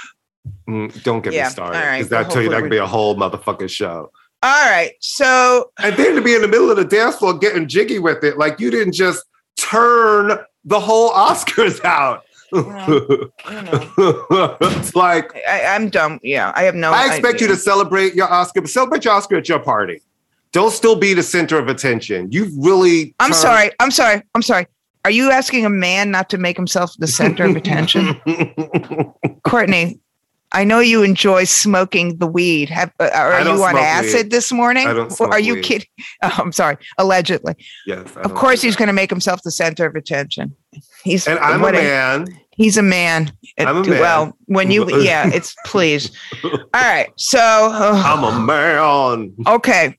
S2: Mm, don't get
S1: Yeah,
S2: me started.
S1: all right,
S2: Because I
S1: but
S2: tell you, that could be a whole motherfucking show.
S1: All right. So
S2: And then to be in the middle of the dance floor getting jiggy with it, like you didn't just turn the whole Oscars out. It's like
S1: I, I'm dumb. Yeah, I have no.
S2: I expect you to celebrate your Oscar, but celebrate your Oscar at your party. Don't still be the center of attention. You've really.
S1: I'm
S2: turned-
S1: sorry. I'm sorry. I'm sorry. Are you asking a man not to make himself the center of attention? Courtney, I know you enjoy smoking the weed. Have, uh, are you on acid
S2: weed.
S1: this morning?
S2: I don't
S1: are you
S2: weed.
S1: kidding? Oh, I'm sorry. Allegedly.
S2: yes,
S1: Of course, he's going to make himself the center of attention. He's
S2: And I'm a man.
S1: He's a man.
S2: I'm a man.
S1: Well, when you, yeah, it's please. All right. So,
S2: I'm a man.
S1: okay.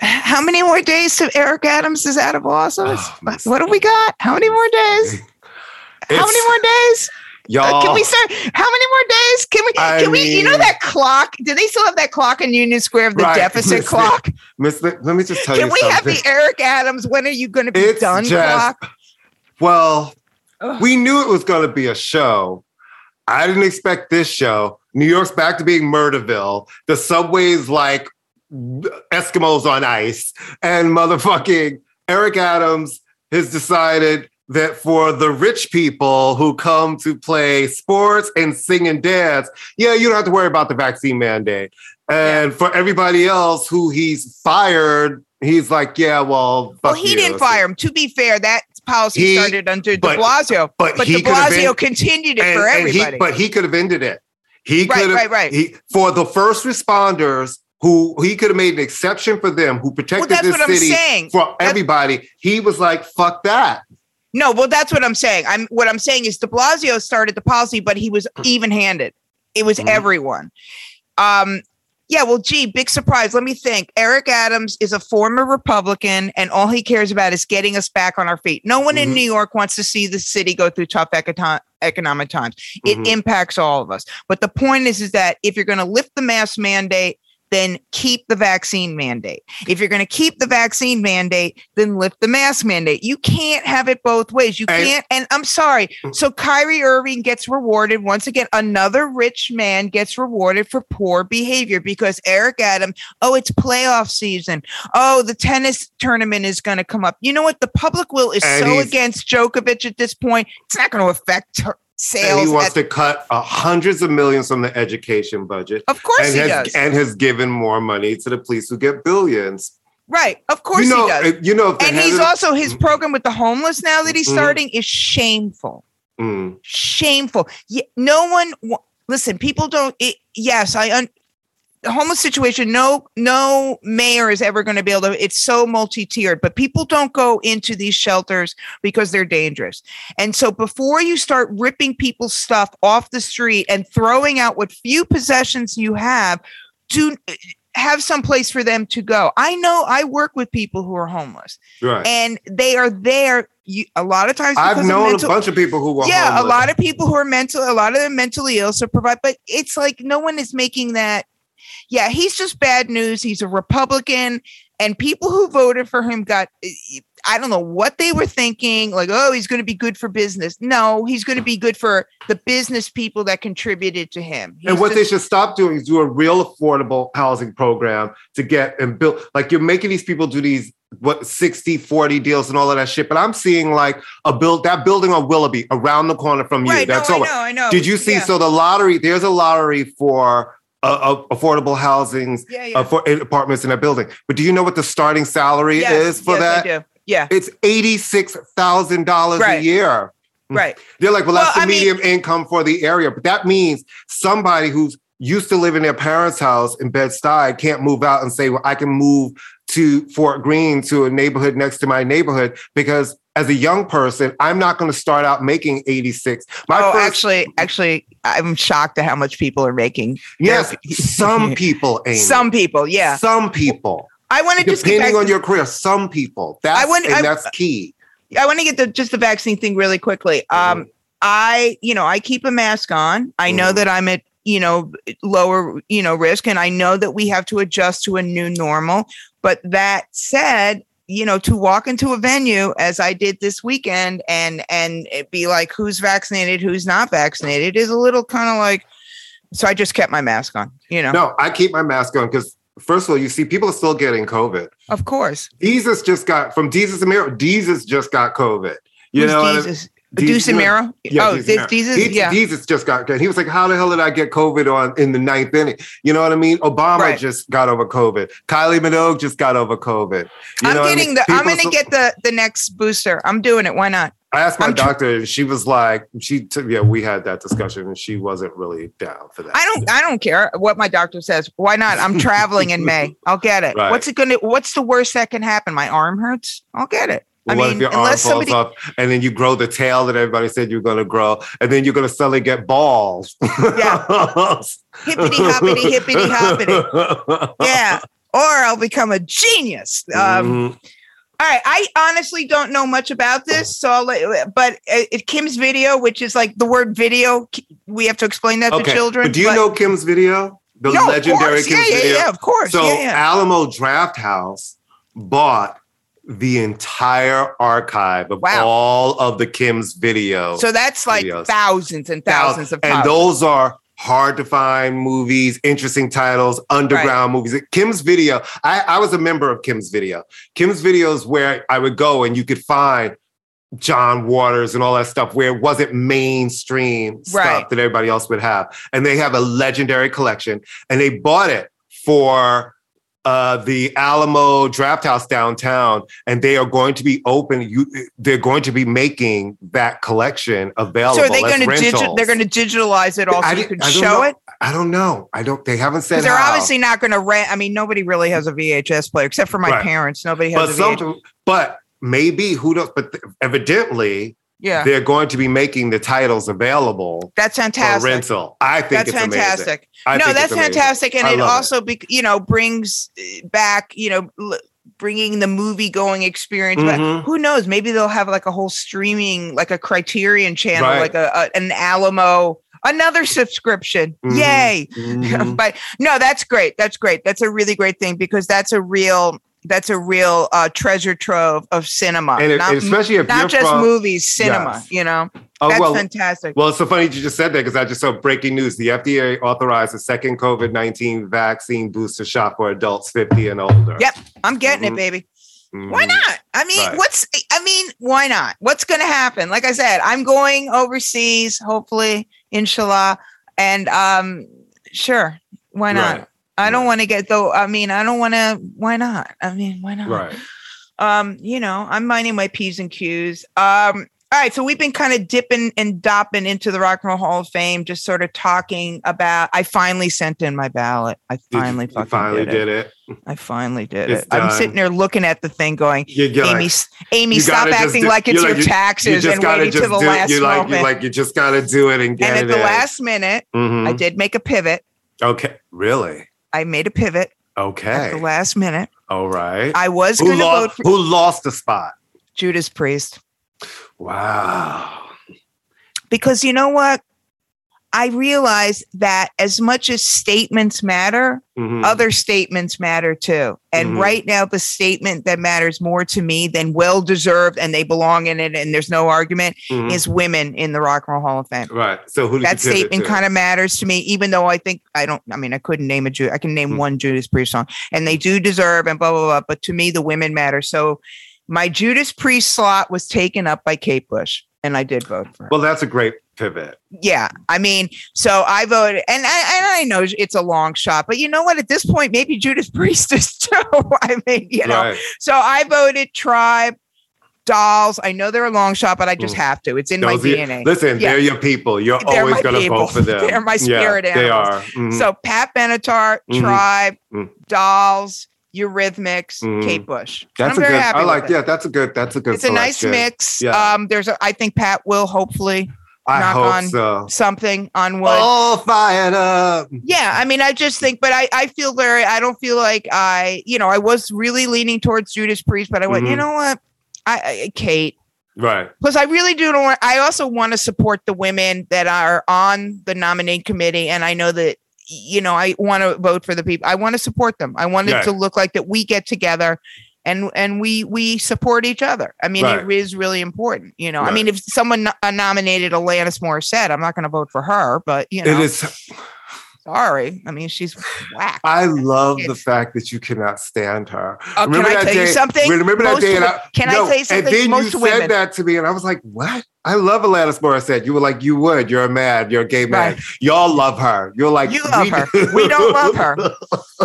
S1: How many more days to Eric Adams is out of office?
S2: Oh,
S1: what have we got? How many more days? How many more days?
S2: Y'all,
S1: Uh, can we start? How many more days? Can we?
S2: I
S1: can we? You know that clock? Do they still have that clock in Union Square of the
S2: Right.
S1: deficit
S2: Miss-
S1: clock?
S2: Miss, let me just tell
S1: Can
S2: you Can
S1: we have the Eric Adams? When are you going to be
S2: It's
S1: done?
S2: just-
S1: clock.
S2: Well,
S1: Ugh.
S2: we knew it was going to be a show. I didn't expect this show. New York's back to being Murderville. The subway's like Eskimos on ice. And motherfucking Eric Adams has decided that for the rich people who come to play sports and sing and dance, yeah, you don't have to worry about the vaccine mandate. And for everybody else who he's fired, he's like, yeah, well,
S1: Well, he
S2: you.
S1: didn't fire him. To be fair, that policy
S2: He-
S1: started under De
S2: but-
S1: Blasio,
S2: but
S1: but De Blasio continued it
S2: and,
S1: for
S2: and he,
S1: everybody.
S2: but he could have ended it. He
S1: Right,
S2: could have,
S1: right, right.
S2: He, for the first responders who he could have made an exception for them, who protected
S1: that's
S2: this city for
S1: That's-
S2: everybody. He was like, "Fuck that."
S1: No, well, that's what I'm saying. I'm what I'm saying is De Blasio started the policy, but he was even handed. It was
S2: Mhm.
S1: everyone. Um, Yeah, well, gee, big surprise. Let me think. Eric Adams is a former Republican, and all he cares about is getting us back on our feet. No one in
S2: Mhm.
S1: New York wants to see the city go through tough econo- economic times. It
S2: Mhm.
S1: impacts all of us. But the point is, is that if you're going to lift the mask mandate, then keep the vaccine mandate. If you're going to keep the vaccine mandate, then lift the mask mandate. You can't have it both ways. You can't. And I'm sorry. Mm. So Kyrie Irving gets rewarded once again. Another rich man gets rewarded for poor behavior because Eric Adam, Oh, it's playoff season. Oh, the tennis tournament is going to come up. You know what? The public will is
S2: And
S1: so against Djokovic at this point. It's not going to affect her sales.
S2: And he wants
S1: at-
S2: to cut uh, hundreds of millions from the education budget.
S1: of course
S2: and
S1: he
S2: has,
S1: does.
S2: and has given more money to the police who get billions.
S1: right. Of course
S2: you know,
S1: he does.
S2: uh, you know,
S1: and he's also his program with the homeless now that he's
S2: Mhm.
S1: starting is shameful
S2: Mm.
S1: shameful no one listen people don't it, yes i un, homeless situation no no mayor is ever going to be able to it's so multi-tiered but people don't go into these shelters because they're dangerous and so before you start ripping people's stuff off the street and throwing out what few possessions you have do have some place for them to go i know i work with people who are homeless
S2: Right.
S1: and they are there you, a lot of times
S2: I've known
S1: mental-
S2: a bunch of people who were
S1: yeah,
S2: homeless.
S1: a lot of people who are mental, a lot of them mentally ill. So provide, but it's like no one is making that. Yeah, he's just bad news. He's a Republican, and people who voted for him got. Eh, eh, I don't know what they were thinking. Like, oh, he's going to be good for business. No, he's going to be good for the business people that contributed to him.
S2: And
S1: He's
S2: what they should stop doing is do a real affordable housing program to get and build. Like you're making these people do these what 60 40 deals and all of that shit. But I'm seeing like a build that building on Willoughby around the corner from you.
S1: right? No,
S2: That's
S1: I know, I know.
S2: Did you see?
S1: Yeah.
S2: So the lottery, there's a lottery for uh, uh, affordable housings
S1: yeah, yeah.
S2: uh, for apartments in a building. But do you know what the starting salary
S1: Yes,
S2: is for
S1: yes, I
S2: that?
S1: do. Yeah,
S2: It's eighty-six thousand dollars a year.
S1: right.
S2: They're like, well,
S1: Well,
S2: that's the
S1: I mean-
S2: medium income for the area. But that means somebody who's used to live in their parents' house in Bed-Stuy can't move out and say, well, I can move to Fort Greene to a neighborhood next to my neighborhood because as a young person, I'm not going to start out making 86. My
S1: oh,
S2: first,
S1: actually, actually, I'm shocked at how much people are making.
S2: yes, some people, Amy.
S1: Some people, yeah.
S2: Some people.
S1: I want to just
S2: Depending on
S1: to-
S2: your career, some people. That's,
S1: I wouldn't-
S2: and
S1: I-
S2: that's key.
S1: I want to get the just the vaccine thing really quickly.
S2: Mm-hmm.
S1: Um, I you know I keep a mask on. I know
S2: Mhm.
S1: that I'm at you know lower you know risk, and I know that we have to adjust to a new normal. But that said, you know, to walk into a venue as I did this weekend and and it be like who's vaccinated, who's not vaccinated is a little kind of like. So I just kept my mask on. You know,
S2: No, I keep my mask on because first of all, you see people are still getting COVID.
S1: of course.
S2: Jesus just got from Jesus and Miro. Jesus just got COVID. You
S1: Who's
S2: know, what I mean?
S1: Jesus?
S2: Jesus-
S1: Deuce and Miro?
S2: Yeah,
S1: oh,
S2: Jesus,
S1: this Jesus.
S2: He-
S1: yeah.
S2: Jesus just got good. He was like, "How the hell did I get COVID on in the ninth inning?" You know what I mean? Obama
S1: Right.
S2: just got over COVID. Kylie Minogue just got over COVID. You
S1: I'm
S2: know what I
S1: getting
S2: mean?
S1: the. I'm going to
S2: so-
S1: get the the next booster. I'm doing it. Why not?
S2: I asked my
S1: I'm
S2: doctor. and she was like, "She took yeah." We had that discussion, and she wasn't really down for that.
S1: I don't. I don't care what my doctor says. Why not? I'm traveling in May. I'll get it.
S2: Right.
S1: What's it gonna? What's the worst that can happen? My arm hurts. I'll get it. I
S2: what
S1: mean,
S2: if your arm falls
S1: somebody.
S2: off and then you grow the tail that everybody said you're going to grow, and then you're going to suddenly get balls?
S1: Yeah. Hippity hoppity hippity hoppity. Yeah. Or I'll become a genius. Um,
S2: Mhm.
S1: All right. I honestly don't know much about this, so I'll let. But it, Kim's video, which is like the word video, we have to explain that to children.
S2: But do you know Kim's video? The
S1: No,
S2: legendary. Kim's
S1: yeah,
S2: video.
S1: Yeah, yeah, of course.
S2: So
S1: yeah, yeah.
S2: Alamo Drafthouse bought the entire archive of
S1: Wow.
S2: all of the Kim's videos.
S1: So that's like
S2: videos.
S1: thousands and thousands of
S2: and those are hard to find movies, interesting titles, underground movies. Kim's Video. I, I was a member of Kim's Video. Kim's Video is where I would go and you could find John Waters and all that stuff where it wasn't mainstream
S1: Right.
S2: stuff that everybody else would have. And they have a legendary collection and they bought it for uh, the Alamo Drafthouse downtown, and they are going to be open. You, they're going to be making that collection available.
S1: So are they going to digi- they're going to digitalize it all so
S2: I
S1: you
S2: di-
S1: can show
S2: know.
S1: it?
S2: I don't know. I don't. They haven't said
S1: they're
S2: how.
S1: obviously not going to rent. I mean, nobody really has a VHS player except for my
S2: Right.
S1: parents. Nobody
S2: but
S1: has a VHS.
S2: some, but maybe who knows? But evidently,
S1: Yeah.
S2: they're going to be making the titles available
S1: That's fantastic.
S2: for rental. I think
S1: That's
S2: it's amazing.
S1: fantastic.
S2: I
S1: no,
S2: think
S1: that's fantastic, and
S2: I
S1: it also, be, you know, brings uh, back, you know, l- bringing the movie going experience. back.
S2: Mhm.
S1: Who knows? Maybe they'll have like a whole streaming, like a Criterion channel,
S2: Right.
S1: like a, a an Alamo, another subscription.
S2: Mhm.
S1: Yay!
S2: Mhm.
S1: but no, that's great. That's great. That's a really great thing because that's a real. That's a real uh, treasure trove of cinema,
S2: and it-
S1: not,
S2: especially if
S1: not just
S2: from,
S1: movies, cinema.
S2: Yes.
S1: You know,
S2: Oh,
S1: that's
S2: well,
S1: fantastic.
S2: Well, it's so funny you just said that because I just saw breaking news. The FDA authorized a second COVID 19 vaccine booster shot for adults 50 and older.
S1: Yep. I'm getting
S2: Mhm.
S1: it, baby.
S2: Mhm.
S1: Why not? I mean,
S2: Right.
S1: what's I mean, why not? What's going to happen? Like I said, I'm going overseas, hopefully, inshallah, and um sure, why not?
S2: Right.
S1: I don't want to get though. I mean, I don't want to. Why not? I mean, why not?
S2: Right.
S1: Um, you know, I'm minding my p's and q's. Um, all right, so we've been kind of dipping and dopping into the Rock and Roll Hall of Fame, just sort of talking about. I finally sent in my ballot. I
S2: Did you-
S1: finally
S2: you
S1: fucking
S2: finally
S1: did,
S2: did
S1: it.
S2: it.
S1: I finally did
S2: It's
S1: it. I'm sitting there looking at the thing, going,
S2: You, you're
S1: Amy,
S2: like,
S1: Amy, stop acting
S2: do-
S1: like it's your
S2: like, you- you
S1: taxes and waiting to the
S2: do
S1: last
S2: you like
S1: moment.
S2: you like you just gotta do it and get it.
S1: and at
S2: it
S1: the last minute,
S2: Mhm.
S1: I did make a pivot.
S2: Okay. Really?
S1: I made a pivot
S2: Okay.
S1: at the last minute.
S2: All right.
S1: I was going to vote for
S2: who lost the spot?
S1: Judas Priest
S2: Wow.
S1: because you know what? I realize that as much as statements matter,
S2: Mhm.
S1: other statements matter too. And
S2: Mhm.
S1: right now, the statement that matters more to me than well deserved and they belong in it and there's no argument
S2: Mhm.
S1: is women in the Rock and Roll Hall of Fame.
S2: right. So who
S1: that statement kind of matters to me, even though I think I don't. I mean, I couldn't name a Jew. I can name
S2: Mm.
S1: one Judas Priest song, and they do deserve and blah blah blah. But to me, the women matter. So my Judas Priest slot was taken up by Kate Bush, and I did vote for her.
S2: Well, that's a great pivot.
S1: yeah, I mean, so I voted, and I, and I know it's a long shot, but you know what? At this point, maybe Judas Priest is too. I mean, you know,
S2: Right.
S1: so I voted Tribe. Dolls. I know they're a long shot, but I just
S2: Mm.
S1: have to. It's in
S2: Those
S1: my DNA.
S2: Listen,
S1: Yeah.
S2: they're your people. You're
S1: They're
S2: always going to vote for them.
S1: They're my
S2: Yeah,
S1: spirit
S2: They
S1: animals.
S2: are. Mhm.
S1: So Pat Benatar,
S2: Mhm.
S1: Tribe,
S2: Mm.
S1: Dolls, Eurythmics,
S2: Mhm.
S1: Kate Bush.
S2: That's
S1: I'm
S2: a
S1: very
S2: good.
S1: happy
S2: I like. Yeah, that's a good. That's a good.
S1: It's a nice mix.
S2: Yeah.
S1: Um, there's a. I think Pat will hopefully
S2: I
S1: knock
S2: hope
S1: on
S2: so.
S1: something on wood.
S2: All fired up.
S1: Yeah, I mean, I just think, but I, I feel very. I don't feel like I, you know, I was really leaning towards Judas Priest, but I went, you
S2: Mhm.
S1: know what, I, I Kate.
S2: Right.
S1: Plus, I really do don't want. I also want to support the women that are on the nominating committee, and I know that you know I want to vote for the people. I want to support them. I want it
S2: Yeah.
S1: to look like that we get together and and we we support each other. I mean, it
S2: Right.
S1: is really important. You know, I mean, if someone uh, nominated Alanis Morissette, I'm not going to vote for her, but you know,
S2: It is.
S1: sorry. I mean, she's whack.
S2: I love the fact that you cannot stand her.
S1: Oh, can I tell you something?
S2: Remember that
S1: Most
S2: day? and I-
S1: can I
S2: no,
S1: tell you something?
S2: And then
S1: Most
S2: you
S1: women-
S2: said that to me, and I was like, "What? I love Alanis Morissette." You were like, "You would. You're a man. You're a gay man.
S1: Right.
S2: Y'all love her. You're like,
S1: You love her. We don't love her.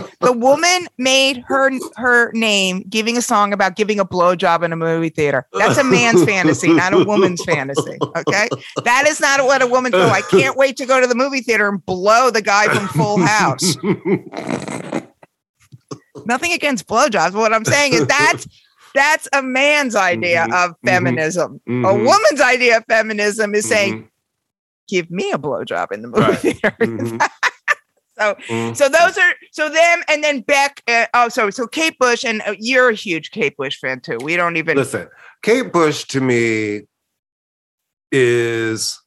S1: the woman made her her name giving a song about giving a blowjob in a movie theater. That's a man's fantasy, not a woman's fantasy. Okay, that is not what a woman. Oh, I can't wait to go to the movie theater and blow the guy from Full House. Nothing against blowjobs. What I'm saying is that's that's a man's idea
S2: Mhm,
S1: of feminism. A
S2: Mhm,
S1: woman's idea of feminism is saying,
S2: mhm,
S1: "Give me a blowjob in the movie
S2: Right.
S1: theater." So
S2: mhm.
S1: so those are so them and then Beck. Uh, oh, so so Kate Bush and uh, you're a huge Kate Bush fan too. We don't even.
S2: Listen, Kate Bush to me is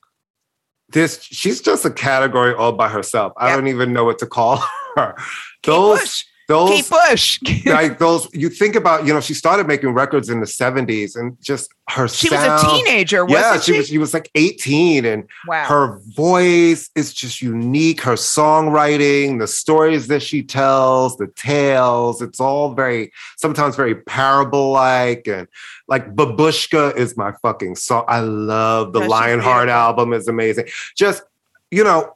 S2: this. She's just a category all by herself. I don't even know what to call her.
S1: Kate
S2: those,
S1: Bush.
S2: Those,
S1: Kate Bush.
S2: like those. You think about, you know, she started making records in the '70s, and just her.
S1: she was a teenager,
S2: Yeah,
S1: wasn't
S2: she
S1: she?
S2: was. She was like 18, and
S1: wow.
S2: her voice is just unique. Her songwriting, the stories that she tells, the tales, it's all very, sometimes very parable like. And like Babushka is my fucking song. I love the
S1: she's
S2: Lionheart album, is amazing. Just, you know,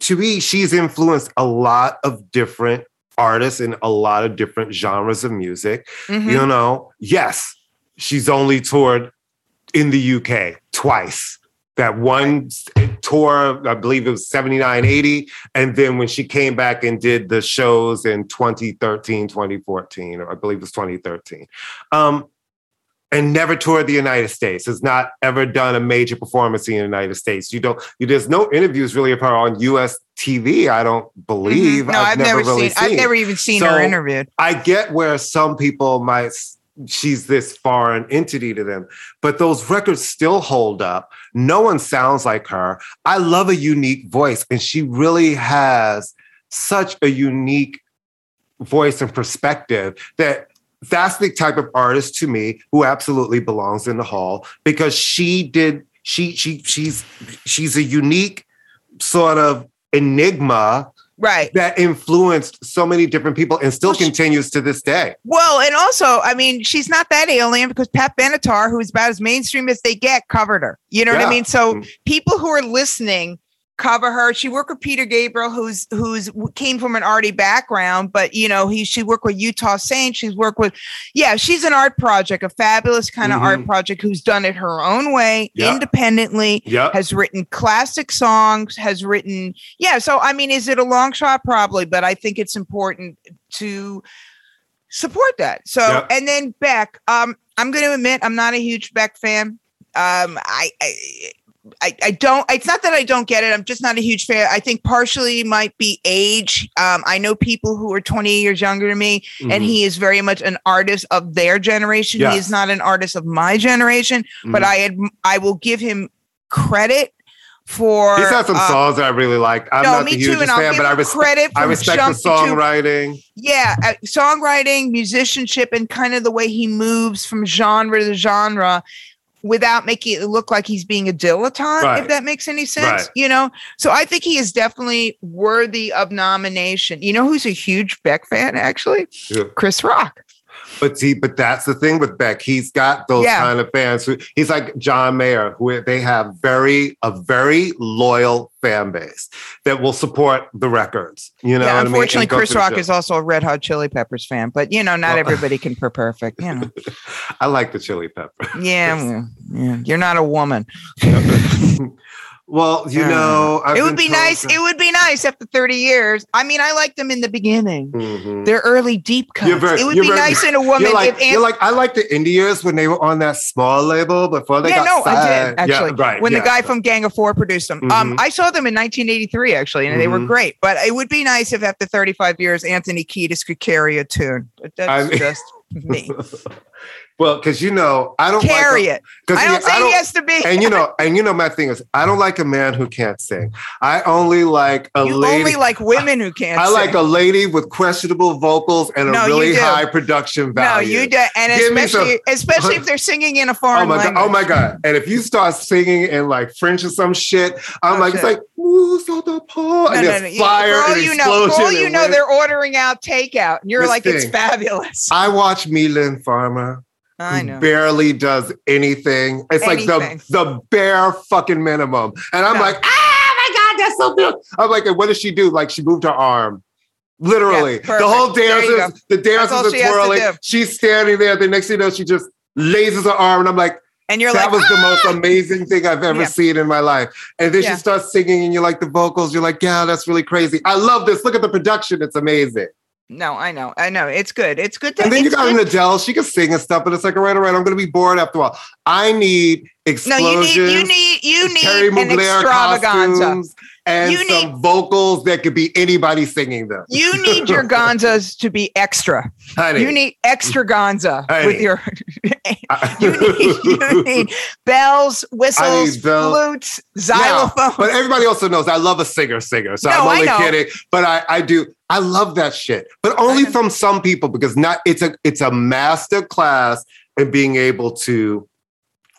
S2: to me, she's influenced a lot of different artists in a lot of different genres of music.
S1: Mhm.
S2: You know, yes, she's only toured in the UK twice. That one tour, I believe it was 79, 80. And then when she came back and did the shows in 2013, 2014, or I believe it was 2013. Um, and never toured the United States. Has not ever done a major performance in the United States. You don't. You, there's no interviews really of her on U.S. TV. I don't believe.
S1: Mhm. No, I've, never,
S2: really
S1: seen, I've never even seen her interviewed.
S2: I get where some people might she's this foreign entity to them, but those records still hold up. No one sounds like her. I love a unique voice, and she really has such a unique voice and perspective that that's the type of artist to me who absolutely belongs in the hall because she did she she she's she's a unique sort of enigma
S1: Right.
S2: that influenced so many different people and still
S1: Well, she-
S2: continues to this day.
S1: Well, and also, I mean, she's not that alien because Pat Benatar, who's about as mainstream as they get, covered her. You know what I mean? So
S2: Mm.
S1: people who are listening cover her. She worked with Peter Gabriel, who's who's came from an arty background, but you know, he she worked with Utah Saints. She's worked with, yeah, she's an art project, a fabulous kind of
S2: Mhm.
S1: art project who's done it her own way,
S2: Yeah.
S1: independently.
S2: Yep.
S1: Has written classic songs, has written, yeah. So, I mean, is it a long shot? Probably, but I think it's important to support that. So,
S2: Yep.
S1: and then Beck, um, I'm going to admit I'm not a huge Beck fan. Um, I, I, I, I don't. It's not that I don't get it. I'm just not a huge fan. I think partially might be age. Um, I know people who are 20 years younger than me, and
S2: Mhm.
S1: he is very much an artist of their generation. He is not an artist of my generation, but
S2: Mhm.
S1: I ad- I will give him credit for.
S2: He's had some
S1: uh,
S2: songs that I really like. I'm
S1: no,
S2: not
S1: me
S2: the
S1: too,
S2: hugest
S1: and I'll
S2: fan,
S1: give
S2: but I respect.
S1: credit.
S2: I respect the
S1: to-
S2: songwriting.
S1: yeah, uh, songwriting, musicianship, and kind of the way he moves from genre to genre without making it look like he's being a dilettante,
S2: Right.
S1: if that makes any sense.
S2: Right.
S1: You know, so I think he is definitely worthy of nomination. You know who's a huge Beck fan, actually?
S2: Yeah.
S1: Chris Rock.
S2: But see, but that's the thing with Beck. He's got those
S1: Yeah.
S2: kind of fans. Who, he's like John Mayer, who they have very a very loyal fan base that will support the records. You know,
S1: yeah,
S2: what I mean?
S1: unfortunately, Chris Rock is also a Red Hot Chili Peppers fan, but you know, not
S2: Oh.
S1: everybody can per perfect. You know,
S2: I like the Chili Pepper.
S1: yeah, yeah, you're not a woman.
S2: Well, you know, I've
S1: it would be nice.
S2: that-
S1: It would be nice after 30 years. I mean, I liked them in the beginning.
S2: Mhm.
S1: They're early deep cuts.
S2: Very-
S1: it would be
S2: very-
S1: nice in a woman
S2: You're like,
S1: if Ant-
S2: you're like, I like the Indians when they were on that small label before they
S1: yeah,
S2: got
S1: no, I
S2: signed.
S1: did actually.
S2: Yeah, right.
S1: when
S2: yeah.
S1: the guy from Gang of Four produced them, um,
S2: Mhm.
S1: I saw them in 1983 actually, and they were
S2: Mhm.
S1: great. But it would be nice if after 35 years, Anthony Kiedis could carry a tune. But that's
S2: I mean-
S1: just me.
S2: well, because you know, I don't
S1: carry
S2: like
S1: it.
S2: a- 'cause
S1: I don't
S2: see,
S1: say he has to be.
S2: and you know, and you know, my thing is, I don't like a man who can't sing. I only like a
S1: you
S2: lady.
S1: only like women who can't. Sing.
S2: I like a lady with questionable vocals and a
S1: No, you
S2: really high production value.
S1: No, you do, and
S2: Give
S1: especially especially if they're singing in a foreign Oh
S2: my god! Oh my god! And if you start singing in like French or some shit, I'm
S1: Oh,
S2: like,
S1: shit.
S2: it's like "Ooh, so the paw," and
S1: No, no, no.
S2: fire
S1: For all
S2: and
S1: you know, for all you know, they're ordering out takeout, and you're like, it's fabulous.
S2: I watch Mylène Farmer.
S1: I know.
S2: Barely does anything. It's
S1: Anything.
S2: like the the bare fucking minimum. And I'm
S1: No.
S2: like, ah, my god, that's so good. I'm like, and what does she do? Like she moved her arm. Literally,
S1: Yeah,
S2: the whole
S1: perfect. There you
S2: dance is the dance
S1: all
S2: is
S1: she has
S2: twirling. She's standing there. The next thing you know, she just laces her arm, and I'm like,
S1: And you're
S2: that
S1: like,
S2: was the most amazing thing I've ever
S1: Yeah.
S2: seen in my life. And then
S1: Yeah.
S2: she starts singing, and you like the vocals. You're like, yeah, that's really crazy. I love this. Look at the production; it's amazing.
S1: No, I know, I know, it's good, it's good. To,
S2: And then you got an Adele. She can sing and stuff, but it's like, all right, all right, I'm going to be bored after a while. I need
S1: No,
S2: explosions.
S1: you need, you need, you
S2: Thierry
S1: need an
S2: Mugler
S1: extravaganza.
S2: costumes and
S1: You
S2: some
S1: need-
S2: vocals that could be anybody singing them.
S1: You need your gonzas to be extra.
S2: Honey,
S1: You need extravaganza
S2: Honey.
S1: with your. You need, you need bells, whistles,
S2: bells.
S1: flutes,
S2: Now, but everybody also knows I love a singer singer. So
S1: No,
S2: I'm only kidding. But I, I do. I love that shit. But only from some people because not it's a it's a master class in being able to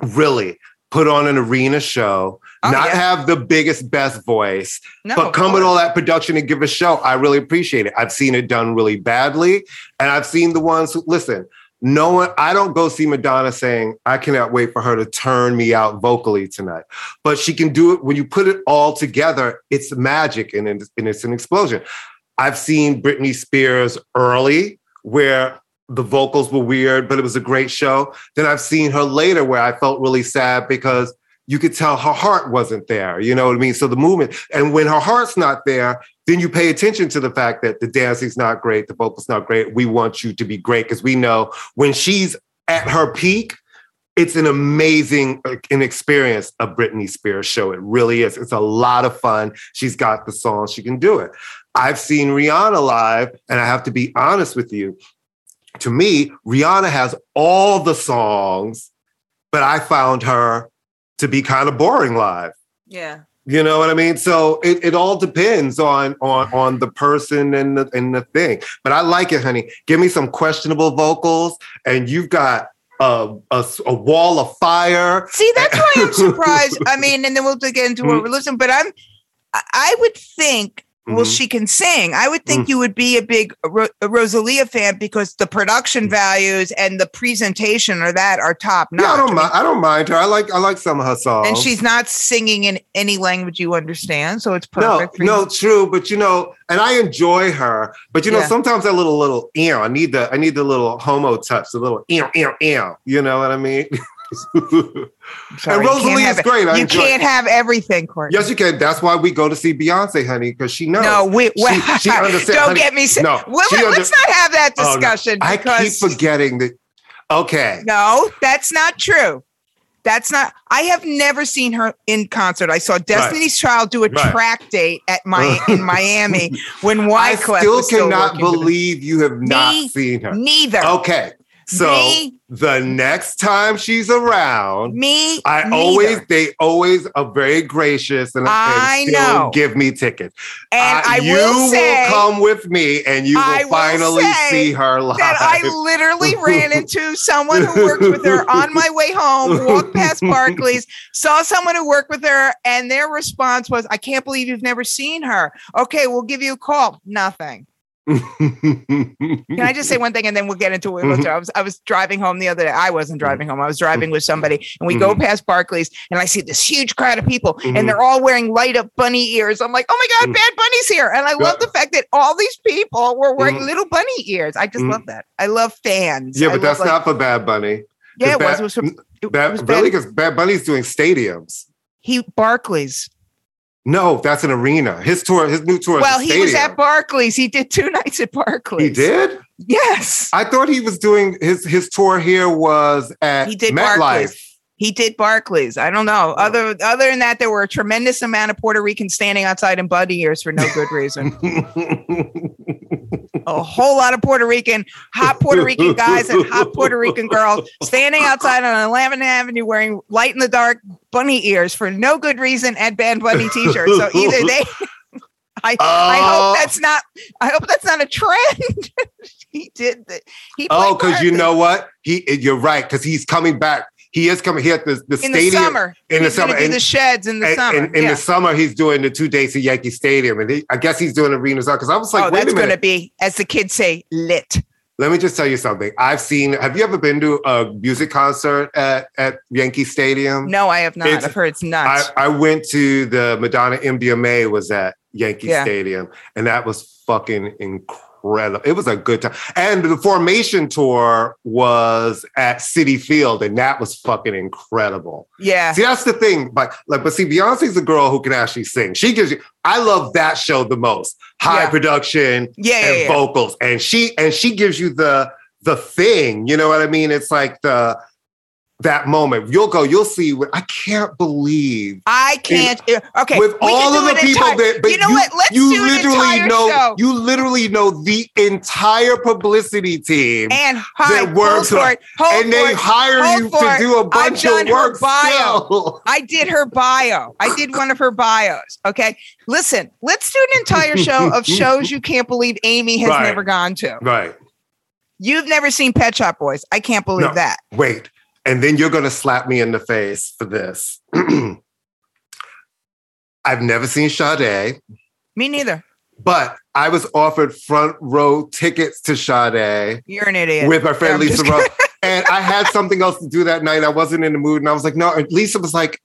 S2: really put on an arena show,
S1: Oh,
S2: not
S1: yeah.
S2: have the biggest, best voice,
S1: no,
S2: but come with all that production and give a show. I really appreciate it. I've seen it done really badly, and I've seen the ones who listen. No one, I don't go see Madonna saying, I cannot wait for her to turn me out vocally tonight. But she can do it when you put it all together, it's magic and it's, and it's an explosion. I've seen Britney Spears early where the vocals were weird, but it was a great show. Then I've seen her later where I felt really sad because you could tell her heart wasn't there. You know what I mean? So the movement, and when her heart's not there, then you pay attention to the fact that the dancing's not great, the vocals not great. We want you to be great because we know when she's at her peak, it's an amazing an experience a Britney Spears show. It really is. It's a lot of fun. She's got the songs. She can do it. I've seen Rihanna live, and I have to be honest with you. To me, Rihanna has all the songs, but I found her to be kind of boring live.
S1: Yeah.
S2: You know what I mean? So it, it all depends on on on the person and the and the thing. But I like it, honey. Give me some questionable vocals, and you've got a, a, a wall of fire.
S1: See, that's why I'm surprised. I mean, and then we'll get into what we're listening. But I'm, I would think. Well,
S2: Mhm.
S1: she can sing. I would think
S2: Mm.
S1: you would be a big Ro- Rosalia fan because the production values and the presentation are that are top notch.
S2: Yeah, I
S1: I
S2: don't
S1: mean,
S2: mind. I don't mind her. I like I like some of her songs.
S1: and she's not singing in any language you understand, so it's
S2: no,
S1: perfect. for
S2: no,
S1: you.
S2: true. But you know, and I enjoy her. But you know,
S1: Yeah.
S2: sometimes that little little ew, I need the I need the little homo touch, the little ew, ew, ew. You know what I mean? And
S1: Rosalia
S2: is great. I
S1: you can't have everything, Courtney.
S2: Yes, you can. That's why we go to see Beyonce, honey, because she knows.
S1: No, we,
S2: She-
S1: well,
S2: she understands,
S1: don't
S2: honey.
S1: get me. si-
S2: No,
S1: well,
S2: she
S1: let-
S2: under-
S1: let's not have that
S2: Oh, no.
S1: discussion.
S2: I keep forgetting that. Okay.
S1: No, that's not true. That's not. I have never seen her in concert. I saw Destiny's Child do a
S2: Right.
S1: track date at my in Miami when
S2: I
S1: Wyclef
S2: still
S1: was still
S2: cannot
S1: working
S2: believe you have not seen her.
S1: Neither.
S2: Okay. So
S1: Me-
S2: the next time she's around,
S1: Me.
S2: I
S1: neither.
S2: always they always are very gracious and, and
S1: I
S2: still
S1: know.
S2: give me tickets.
S1: and
S2: Uh,
S1: I
S2: you
S1: will say
S2: come with me and you will
S1: will
S2: finally see her live.
S1: that I literally ran into someone who worked with her on my way home, walked past Barclays, saw someone who worked with her, and their response was, I can't believe you've never seen her. Okay, we'll give you a call. Nothing. Can I just say one thing and then we'll get into what
S2: Mhm.
S1: I was I was driving home the other day. I wasn't driving home. I was driving with somebody and we go
S2: Mhm.
S1: past Barclays and I see this huge crowd of people
S2: Mhm.
S1: and they're all wearing light up bunny ears. I'm like, "Oh my god,
S2: Mhm.
S1: Bad Bunny's here." And I love the fact that all these people were wearing
S2: Mhm.
S1: little bunny ears. I just love that. I love fans.
S2: yeah, but that's
S1: like-
S2: not for Bad Bunny.
S1: Yeah, it was. It was, for- it
S2: Bad,
S1: was
S2: really, because Bad Bunny's doing stadiums.
S1: he Barclays.
S2: No, that's an arena. His tour, his new tour.
S1: Well, he was at Barclays. He did two nights at Barclays.
S2: He did.
S1: Yes.
S2: I thought he was doing his his tour here was at
S1: He did
S2: MetLife.
S1: Barclays. He did Barclays. I don't know.
S2: Oh.
S1: Other other than that, there were a tremendous amount of Puerto Ricans standing outside in bunny ears for no good reason. a whole lot of Puerto Rican, hot Puerto Rican guys and hot Puerto Rican girls standing outside on 11th Avenue wearing light in the dark bunny ears for no good reason and Bad Bunny t-shirts. So either they I, I
S2: Oh.
S1: hope uh. that's not I hope that's not a trend. he did that. He
S2: oh, because you know what? He you're right, because he's coming back. He is coming here at the, the
S1: in the summer.
S2: in the
S1: He's gonna
S2: summer, and-
S1: the sheds in the
S2: And-
S1: summer.
S2: and in
S1: yeah.
S2: the summer, he's doing the two days at Yankee Stadium, and he, I guess he's doing arenas because I was like,
S1: oh,
S2: wait
S1: that's going to be, as the kids say, lit.
S2: Let me just tell you something. I've seen. Have you ever been to a music concert at at Yankee Stadium?
S1: No, I have not.
S2: It's-
S1: I've heard it's
S2: I,
S1: nuts.
S2: I went to the Madonna MDNA was at Yankee
S1: Yeah.
S2: Stadium, and that was fucking incredible. It was a good time. And the Formation tour was at Citi Field, and that was fucking incredible.
S1: yeah.
S2: See, that's the thing. But like, but see, Beyonce's a girl who can actually sing. She gives you. I love that show the most. High
S1: Yeah.
S2: production
S1: yeah,
S2: and
S1: yeah.
S2: vocals, and she and she gives you the the thing. You know what I mean? It's like the that moment. You'll go. You'll see. I can't believe
S1: I can't. uh, Okay.
S2: with all of the people
S1: entire-
S2: that but
S1: you know what? Let's
S2: you
S1: do
S2: literally know
S1: show.
S2: you literally know the entire publicity team
S1: and hi,
S2: that works
S1: for it.
S2: And they
S1: it.
S2: hire you to do a bunch of work
S1: bio. I did her bio. I did one of her bios. Okay. Listen, let's do an entire show of shows you can't believe Amy has
S2: Right.
S1: never gone to.
S2: Right.
S1: You've never seen Pet Shop Boys. I can't believe
S2: No.
S1: that.
S2: Wait. And then you're gonna slap me in the face for this. I've never seen Sade,
S1: Me neither.
S2: but I was offered front row tickets to Sade.
S1: You're an idiot.
S2: with my friend
S1: I'm
S2: Lisa Rose. and I had something else to do that night. I wasn't in the mood. And I was like, no. And Lisa was like,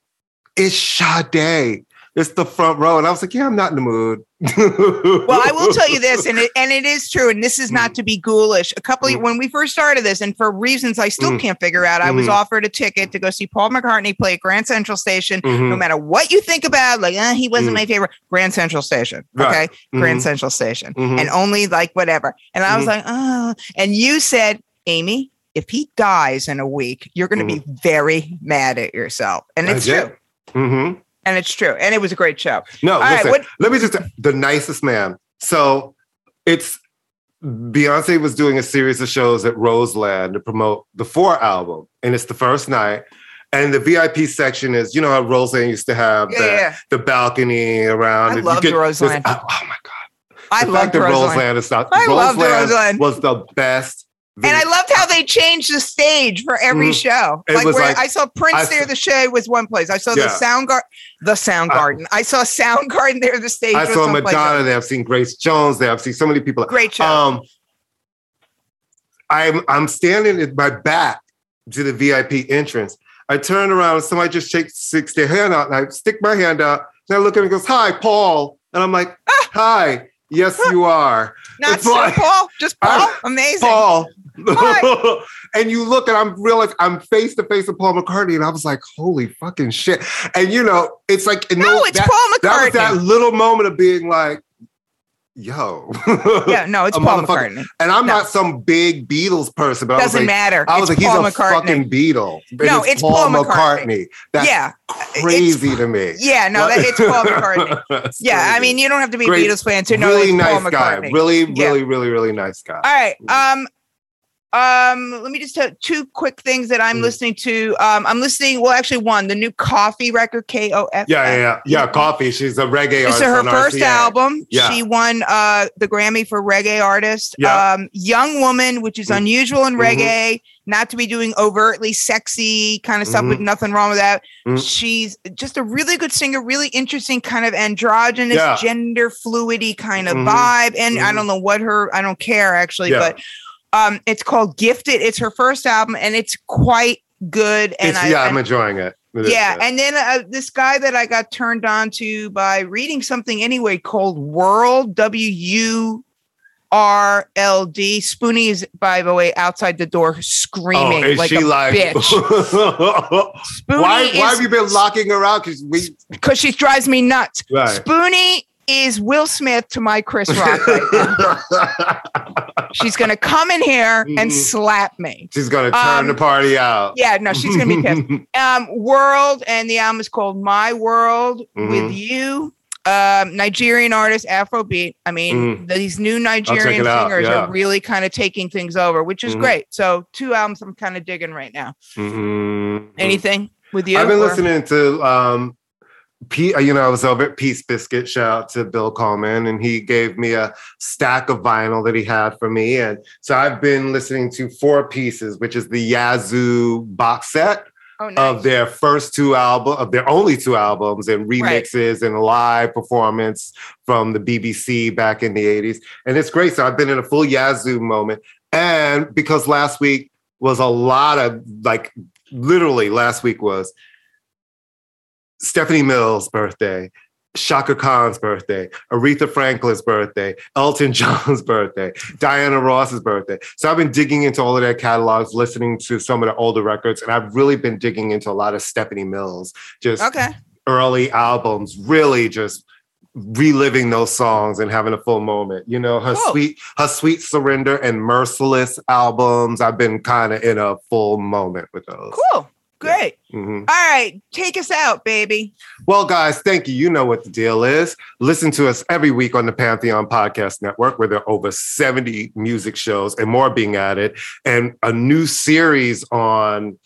S2: it's Sade. It's the front row. And I was like, yeah, I'm not in the mood.
S1: Well, I will tell you this, and it, and it is true, and this is not to be ghoulish. A couple of,
S2: Mm.
S1: when we first started this, and for reasons I still
S2: Mm.
S1: can't figure out, I was
S2: Mm.
S1: offered a ticket to go see Paul McCartney play at Grand Central Station. No
S2: Mhm.
S1: matter what you think about, like eh, he wasn't
S2: Mm.
S1: my favorite, Grand Central Station. Okay,
S2: Right.
S1: Grand. Central Station,
S2: Mhm.
S1: and only like whatever. And I was
S2: Mhm.
S1: like, oh, and you said, Amy, if he dies in a week, you're going to be very mad at yourself. And it's true.
S2: Mm-hmm.
S1: And it's true. And it was a great show.
S2: No,
S1: All right,
S2: listen.
S1: what-
S2: let me just the nicest man. So it's Beyonce was doing a series of shows at Roseland to promote the Four album, and it's the first night. And the VIP section is, you know how Roseland used to have
S1: Yeah,
S2: the,
S1: yeah.
S2: the balcony around.
S1: I loved
S2: get-
S1: Roseland.
S2: Oh, oh my god!
S1: I
S2: the
S1: loved
S2: fact
S1: Roseland.
S2: Roseland is not.
S1: I loved Roseland.
S2: was the best.
S1: And I loved how they changed the stage for every
S2: Mm.
S1: show. Like where
S2: like-
S1: I saw Prince
S2: I
S1: there, the show was one place. I saw the
S2: Yeah.
S1: Soundgarden, the Sound
S2: I-
S1: Garden. I saw Soundgarden there, the stage.
S2: I saw Madonna there. I've seen Grace Jones there. I've seen so many people.
S1: Great show.
S2: Um, I'm I'm standing at my back to the VIP entrance. I turn around and somebody just shakes sticks their hand out, and I stick my hand out. And I look at him and goes, "Hi, Paul," and I'm like, "Hi, yes, you are,
S1: Not
S2: it's
S1: so
S2: like-
S1: Paul, just uh, Paul.
S2: I-
S1: Amazing.
S2: Paul." And you look and I'm real like I'm face to face with Paul McCartney, and I was like, "Holy fucking shit!" And you know, it's like
S1: No, it's
S2: that,
S1: Paul
S2: That was that little moment of being like, "Yo."
S1: Yeah, no, it's Paul. McCartney.
S2: And I'm
S1: No.
S2: not some big Beatles person, but I was
S1: Doesn't
S2: like,
S1: matter.
S2: I was
S1: it's
S2: like,
S1: Paul
S2: he's a fucking Beatle.
S1: No, it's Paul McCartney.
S2: That's
S1: yeah,
S2: crazy to me.
S1: yeah, no, that, it's Paul McCartney. Yeah, I mean, you don't have to be
S2: Great.
S1: a Beatles fan to know
S2: really
S1: it's
S2: nice
S1: Paul
S2: guy.
S1: McCartney.
S2: Really,
S1: Yeah.
S2: really, really, really nice guy.
S1: All right. Um, um, let me just tell two quick things that I'm
S2: Mm.
S1: listening to. Um, I'm listening. Well, actually, one the new Koffee record, K O F.
S2: Yeah, yeah, yeah. Yeah, Koffee. She's a reggae
S1: This
S2: artist.
S1: is her first
S2: RCA.
S1: album.
S2: Yeah.
S1: She won uh, the Grammy for Reggae Artist.
S2: Yeah.
S1: Um, Young Woman, which is
S2: Mm.
S1: unusual in
S2: Mhm.
S1: reggae, not to be doing overtly sexy kind of stuff
S2: Mhm.
S1: with nothing wrong with that.
S2: Mhm.
S1: She's just a really good singer, really interesting kind of androgynous,
S2: Yeah.
S1: gender fluidy kind of
S2: Mhm.
S1: vibe. And I
S2: Mhm.
S1: don't know what her, I don't care actually, but um, it's called Gifted. It's her first album and it's quite good. And
S2: It's,
S1: I,
S2: yeah,
S1: I,
S2: am enjoying it. It is
S1: yeah, and then uh, this guy that I got turned on to by reading something anyway called Wurld W U R L D. Spoonie is, by the way, outside the door screaming
S2: oh, is
S1: like
S2: she
S1: a
S2: like?
S1: bitch.
S2: why?
S1: Spoonie
S2: Why have you been locking her out? Because we
S1: because she drives me nuts.
S2: right.
S1: Spoonie is Will Smith to my Chris Rock right. She's gonna come in here and
S2: Mhm.
S1: slap me.
S2: She's gonna turn
S1: Um,
S2: the party out.
S1: Yeah, no, she's gonna be pissed. um Wurld and the album is called my world with
S2: Mhm.
S1: you um nigerian artist afrobeat i mean these new nigerian singers
S2: yeah.
S1: are really kind of taking things over which is
S2: Mhm.
S1: great so two albums i'm kind of digging right now
S2: Mhm.
S1: anything with you
S2: I've been
S1: or-
S2: listening to um P, you know, I was over at Peace Bisquit. Shout out to Bill Coleman, and he gave me a stack of vinyl that he had for me. And so I've been listening to four pieces, which is the Yazoo box set
S1: oh, nice.
S2: of their first two album, of their only two albums, and remixes and live performance from the BBC back in the 80s. And it's great. So I've been in a full Yazoo moment. And because last week was a lot of like literally last week was Stephanie Mills' birthday, Chaka Khan's birthday, Aretha Franklin's birthday, Elton John's birthday, Diana Ross's birthday. So I've been digging into all of their catalogs, listening to some of the older records, and I've really been digging into a lot of Stephanie Mills, just
S1: okay
S2: early albums, really just reliving those songs and having a full moment. You know, her
S1: Cool.
S2: sweet, her sweet surrender and merciless albums. I've been kind of in a full moment with those.
S1: cool great
S2: Mhm.
S1: all right take us out baby
S2: Well, guys, thank you. You know what the deal is. Listen to us every week on the Pantheon Podcast Network, where there are over 70 music shows and more being added, and a new series on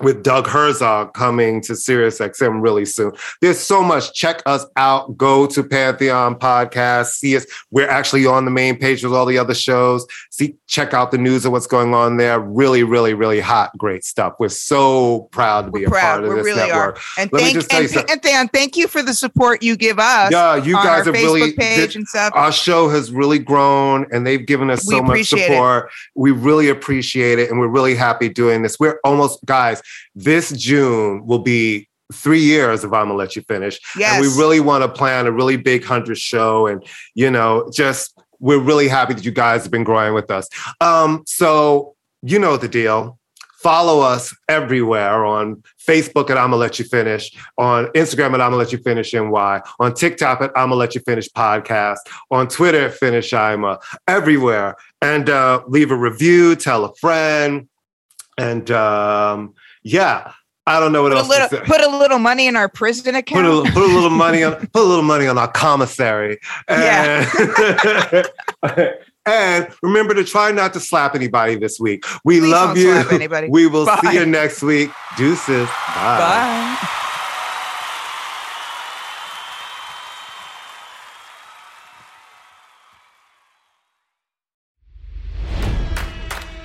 S2: with Doug Herzog coming to SiriusXM really soon. There's so much. Check us out. Go to Pantheon Podcast. See us. We're actually on the main page with all the other shows. See, check out the news of what's going on there. Really, really, really hot, great stuff. We're so proud to be
S1: We're
S2: a
S1: proud.
S2: part of
S1: We
S2: this
S1: really are.
S2: network.
S1: and
S2: Let me
S1: thank
S2: just tell you
S1: and,
S2: something.
S1: Dan, thank you for the support you give us
S2: Yeah, you guys
S1: our
S2: have
S1: facebook
S2: really
S1: page and stuff
S2: our show has really grown and they've given us so much
S1: appreciate it.
S2: support. We really appreciate it and we're really happy doing this. We're almost guys, this June will be three years if I'm gonna let you finish.
S1: yes
S2: And we really want to plan a really big hundred show and you know, just we're really happy that you guys have been growing with us. Um, so you know the deal. Follow us everywhere on Facebook at I'ma Let You Finish, on Instagram at I'ma Let You Finish NY, on TikTok at I'ma Let You Finish Podcast, on Twitter at Finish Ima, everywhere. And uh, leave a review, tell a friend, And um, yeah, I don't know what
S1: Put a
S2: else.
S1: little
S2: to say.
S1: put a little money in our prison account.
S2: Put a, put a little money on put a little money on our commissary. And, and remember to try not to slap anybody this week. We
S1: Please
S2: love you.
S1: slap anybody.
S2: We will
S1: Bye.
S2: see you next week. Deuces. Bye.
S1: Bye.